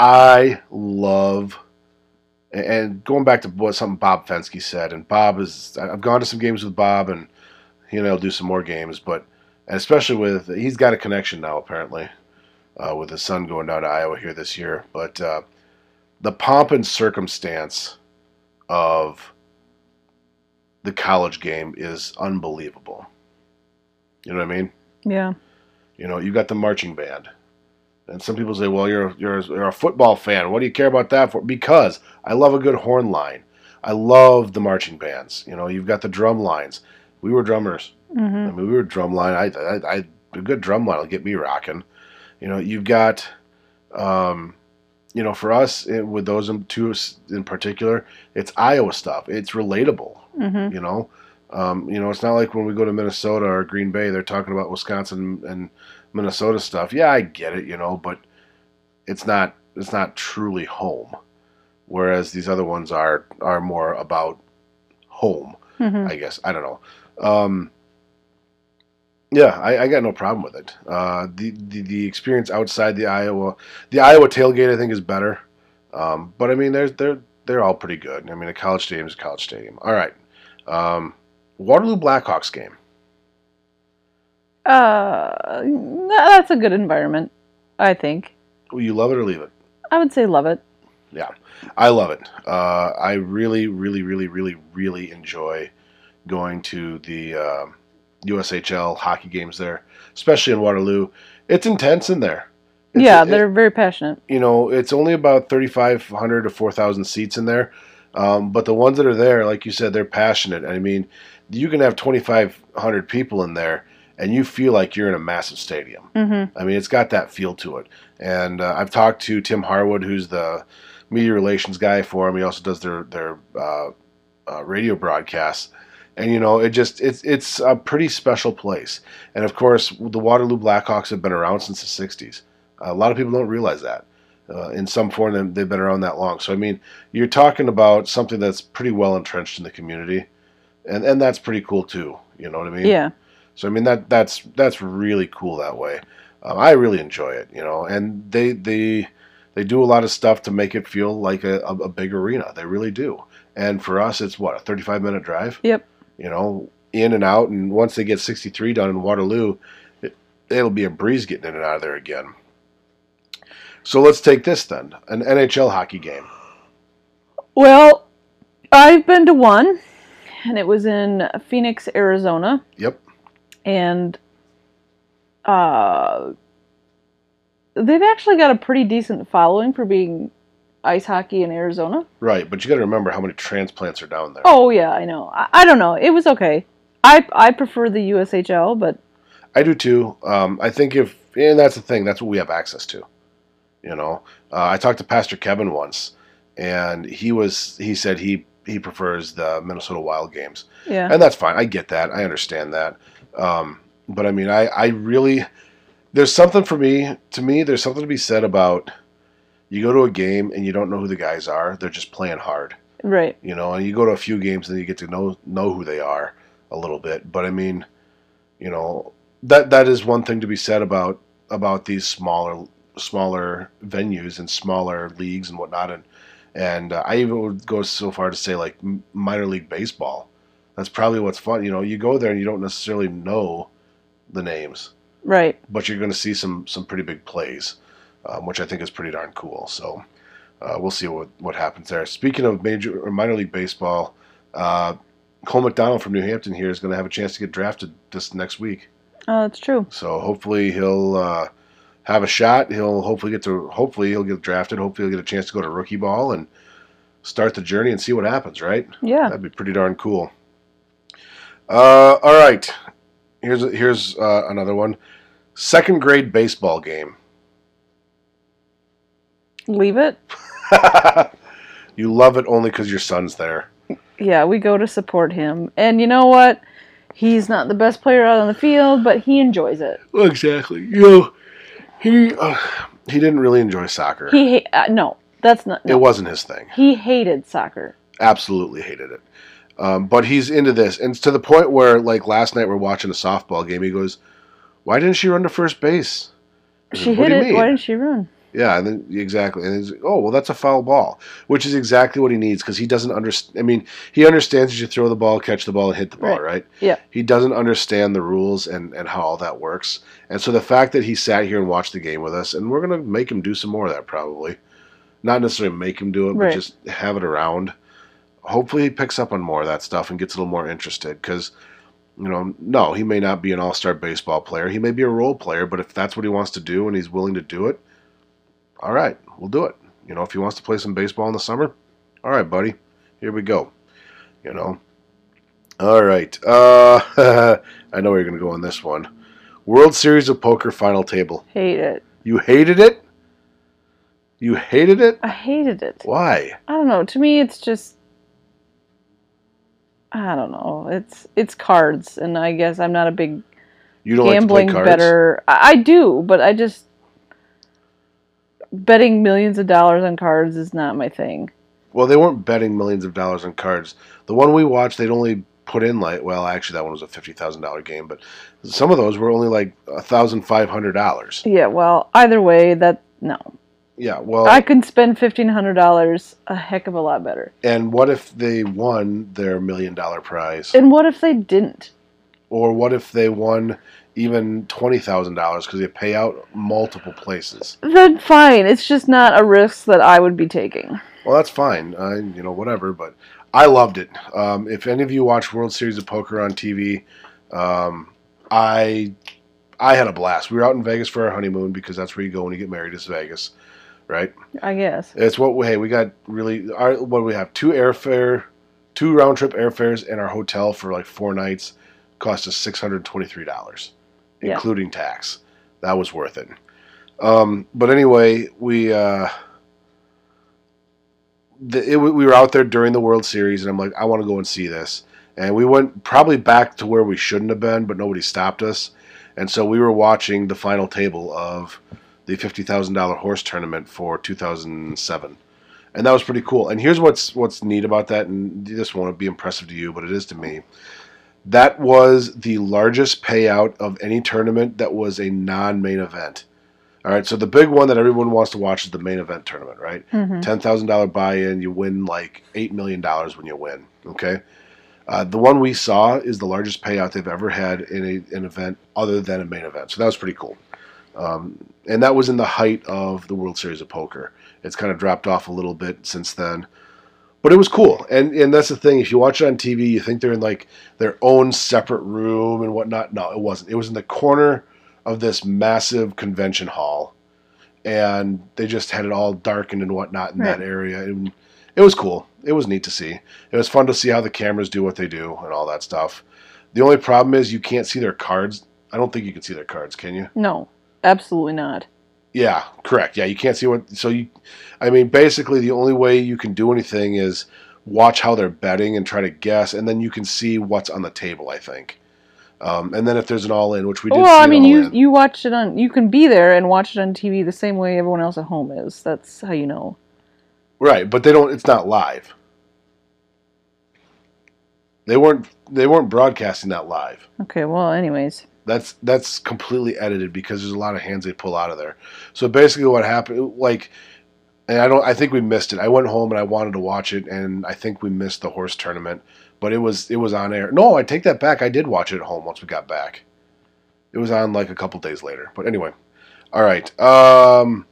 I love. And going back to what something Bob Fensky said, and Bob is, I've gone to some games with Bob, and he and I'll do some more games, but especially with he's got a connection now apparently uh, with his son going down to Iowa here this year. But uh, the pomp and circumstance of the college game is unbelievable. You know what I mean? Yeah. You know, you got the marching band. And some people say, "Well, you're you're you're a football fan. What do you care about that for?" Because I love a good horn line. I love the marching bands. You know, you've got the drum lines. We were drummers. hmm I mean, we were drum line. I, I, I a good drum line will get me rocking. You know, you've got, um, you know, for us it, with those two in particular, it's Iowa stuff. It's relatable. hmm You know, um, you know, it's not like when we go to Minnesota or Green Bay, they're talking about Wisconsin and Minnesota stuff. Yeah, I get it. You know, but it's not it's not truly home. Whereas these other ones are are more about home. hmm I guess I don't know. Um, yeah, I, I got no problem with it. Uh, the, the the experience outside the Iowa, the Iowa tailgate, I think is better. Um, but I mean, they're they're they're all pretty good. I mean, a college stadium is a college stadium. All right, um, Waterloo Blackhawks game. Uh, that's a good environment, I think. Will you love it or leave it? I would say love it. Yeah, I love it. Uh, I really, really, really, really, really enjoy going to the uh, USHL hockey games there, especially in Waterloo. It's intense in there. It's- yeah, it- they're very passionate. you know, it's only about 3,500 to 4,000 seats in there. Um, but the ones that are there, like you said, they're passionate. I mean, you can have 2,500 people in there and you feel like you're in a massive stadium. hmm I mean, it's got that feel to it. And uh, I've talked to Tim Harwood, who's the media relations guy for them. He also does their, their uh, uh, radio broadcasts. And you know, it just it's it's a pretty special place. And of course, the Waterloo Blackhawks have been around since the '60s. A lot of people don't realize that. Uh, in some form, they've been around that long. So I mean, you're talking about something that's pretty well entrenched in the community, and and that's pretty cool too. You know what I mean? Yeah. So I mean that that's that's really cool that way. Um, I really enjoy it, you know, and they they they do a lot of stuff to make it feel like a, a, big arena. They really do. And for us, it's what a 35 minute drive. Yep. You know, in and out, and once they get 63 done in Waterloo, it, it'll be a breeze getting in and out of there again. So let's take this then, an NHL hockey game. Well, I've been to one, and it was in Phoenix, Arizona, Yep. And uh, they've actually got a pretty decent following for being ice hockey in Arizona. Right, but you got to remember how many transplants are down there. Oh yeah, I know. I, I don't know. It was okay. I I prefer the USHL, but I do too. Um, I think if, and that's the thing, that's what we have access to. You know, uh, I talked to Pastor Kevin once, and he was he said he he prefers the Minnesota Wild games, yeah, and that's fine. I get that. I understand that. Um, but I mean, I I really there's something for me. To me, there's something to be said about you go to a game and you don't know who the guys are. They're just playing hard. right. you know and you go to a few games and you get to know know who they are a little bit but i mean you know that that is one thing to be said about about these smaller smaller venues and smaller leagues and whatnot and and uh, i even would go so far to say like minor league baseball that's probably what's fun you know you go there and you don't necessarily know the names Right. but you're going to see some some pretty big plays, um, which I think is pretty darn cool. So uh, we'll see what what happens there. Speaking of major or minor league baseball, uh, Cole McDonald from New Hampton here is going to have a chance to get drafted this next week. Oh, that's true. So hopefully he'll uh, have a shot. He'll hopefully get to hopefully he'll get drafted. Hopefully he'll get a chance to go to rookie ball and start the journey and see what happens. Right? Yeah. That'd be pretty darn cool. Uh, all right, here's here's uh, another one. Second grade baseball game. Leave it. [LAUGHS] you love it only because your son's there. Yeah, we go to support him, and you know what? He's not the best player out on the field, but he enjoys it. Exactly. You know, he uh, he didn't really enjoy soccer. He ha- uh, no, that's not. It wasn't his thing. He hated soccer. Absolutely hated it. Um, but he's into this, and it's to the point where, like last night, we're watching a softball game. He goes, "Why didn't she run to first base?" She said, "What hit do you it. mean?" Why didn't she run? Yeah, and then exactly, and he's like, oh well, that's a foul ball, which is exactly what he needs because he doesn't understand. I mean, he understands that you throw the ball, catch the ball, and hit the ball, Right. right? Yeah. He doesn't understand the rules and and how all that works, and so the fact that he sat here and watched the game with us, and we're gonna make him do some more of that probably, not necessarily make him do it, but just have it around. Hopefully, he picks up on more of that stuff and gets a little more interested because. You know, no, he may not be an all-star baseball player. He may be a role player, but if that's what he wants to do and he's willing to do it, all right, we'll do it. You know, if he wants to play some baseball in the summer, all right, buddy, here we go. You know, all right. Uh, [LAUGHS] I know where you're going to go on this one. World Series of Poker final table. Hate it. You hated it. You hated it. I hated it. Why? I don't know. To me, it's just. I don't know. It's it's cards, and I guess I'm not a big You don't gambling like to play cards. better. I, I do, but I just betting millions of dollars on cards is not my thing. Well, they weren't betting millions of dollars on cards. The one we watched, they'd only put in like, well, actually, that one was a fifty thousand dollar game, but some of those were only like a thousand five hundred dollars. Yeah. Well, either way, that no. Yeah. Well, I can spend fifteen hundred dollars a heck of a lot better. And what if they won their million dollar prize? And what if they didn't? Or what if they won even twenty thousand dollars because they pay out multiple places? Then fine. It's just not a risk that I would be taking. Well, that's fine. I, you know, whatever. But I loved it. Um, if any of you watch World Series of Poker on TV, um, I I had a blast. We were out in Vegas for our honeymoon because that's where you go when you get married. Is Vegas, right? I guess. It's what we hey we got really our what do we have two airfare, two round trip airfares and our hotel for like four nights cost us six hundred twenty three dollars, Yeah. including tax. That was worth it. Um, but anyway, we uh, the, it, we were out there during the World Series, and I'm like, I want to go and see this. And we went probably back to where we shouldn't have been, but nobody stopped us. And so we were watching the final table of the fifty thousand dollar horse tournament for two thousand seven, and that was pretty cool. And here's what's what's neat about that, and this won't be impressive to you, but it is to me. That was the largest payout of any tournament that was a non-main event. All right, so the big one that everyone wants to watch is the main event tournament, right? hmm ten thousand dollar buy-in, you win like eight million dollars when you win. Okay, uh, the one we saw is the largest payout they've ever had in a, an event other than a main event. So that was pretty cool, um, and that was in the height of the World Series of Poker. It's kind of dropped off a little bit since then, but it was cool. And and that's the thing. If you watch it on TV, you think they're in like their own separate room and whatnot. No, it wasn't. It was in the corner of this massive convention hall, and they just had it all darkened and whatnot in that area. And it was cool. It was neat to see. It was fun to see how the cameras do what they do and all that stuff. The only problem is you can't see their cards. I don't think you can see their cards, can you? No, absolutely not. Yeah, correct. Yeah, you can't see what. So you, I mean, basically, the only way you can do anything is watch how they're betting and try to guess, and then you can see what's on the table. I think, um, and then if there's an all-in, which we did. well, I mean, you all-in. you watch it on. You can be there and watch it on TV the same way everyone else at home is. That's how you know. right, but they don't. It's not live. They weren't. They weren't broadcasting that live. Okay. Well, anyways. That's that's completely edited because there's a lot of hands they pull out of there. So basically, what happened, like, and I don't, I think we missed it. I went home and I wanted to watch it, and I think we missed the horse tournament, but it was it was on air. No, I take that back. I did watch it at home once we got back. It was on like a couple days later. But anyway, all right. Um,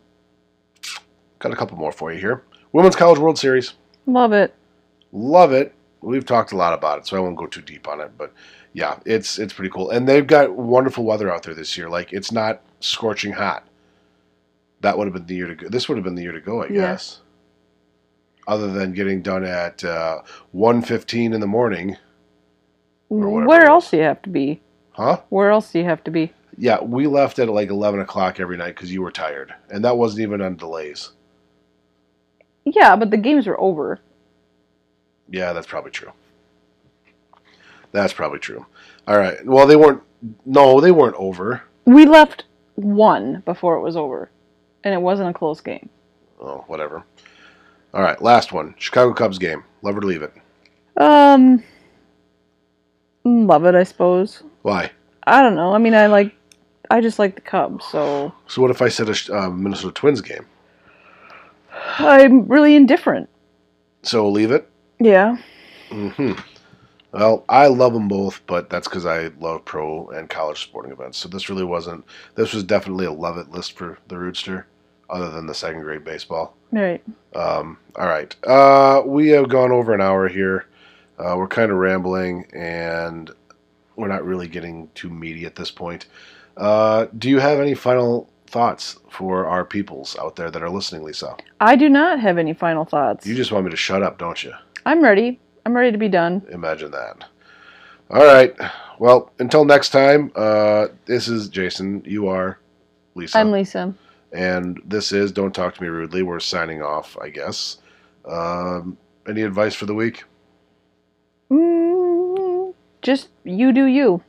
got a couple more for you here. Women's College World Series. Love it. Love it. We've talked a lot about it, so I won't go too deep on it. But yeah, it's it's pretty cool, and they've got wonderful weather out there this year. Like it's not scorching hot. That would have been the year to go. This would have been the year to go, I Yeah. guess. Other than getting done at uh, 1.15 in the morning, Where else do you have to be? huh? Where else do you have to be? Yeah, we left at like 11 o'clock every night because you were tired, and that wasn't even on delays. Yeah, but the games were over. Yeah, that's probably true. That's probably true. All right. Well, they weren't. No, they weren't over. We left one before it was over, and it wasn't a close game. Oh, whatever. All right, last one. Chicago Cubs game. Love or leave it. Um, love it, I suppose. Why? I don't know. I mean, I like, I just like the Cubs, so So what if I said a uh, Minnesota Twins game? I'm really indifferent. So leave it. Yeah. hmm Well, I love them both, but that's because I love pro and college sporting events. So this really wasn't. This was definitely a love it list for the Rootster, other than the second grade baseball. Right. Um, all right. Uh, we have gone over an hour here. Uh, we're kind of rambling, and we're not really getting too meaty at this point. Uh, do you have any final thoughts for our peoples out there that are listening, Lisa? I do not have any final thoughts. You just want me to shut up, don't you? I'm ready. I'm ready to be done. Imagine that. All right. Well, until next time, uh, this is Jason. You are Lisa. I'm Lisa. and this is Don't Talk to Me Rudely. We're signing off, I guess. Um, any advice for the week? Mm, just you do you.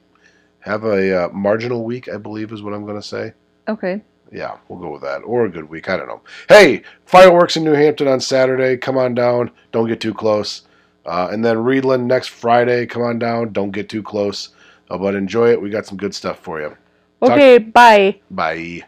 Have a uh, marginal week, I believe, is what I'm going to say. Okay. Yeah, we'll go with that. Or a good week. I don't know. Hey, fireworks in New Hampton on Saturday. Come on down. Don't get too close. Uh, and then Reedland next Friday. Come on down. Don't get too close. Uh, but enjoy it. We got some good stuff for you. Talk- Okay. Bye. Bye.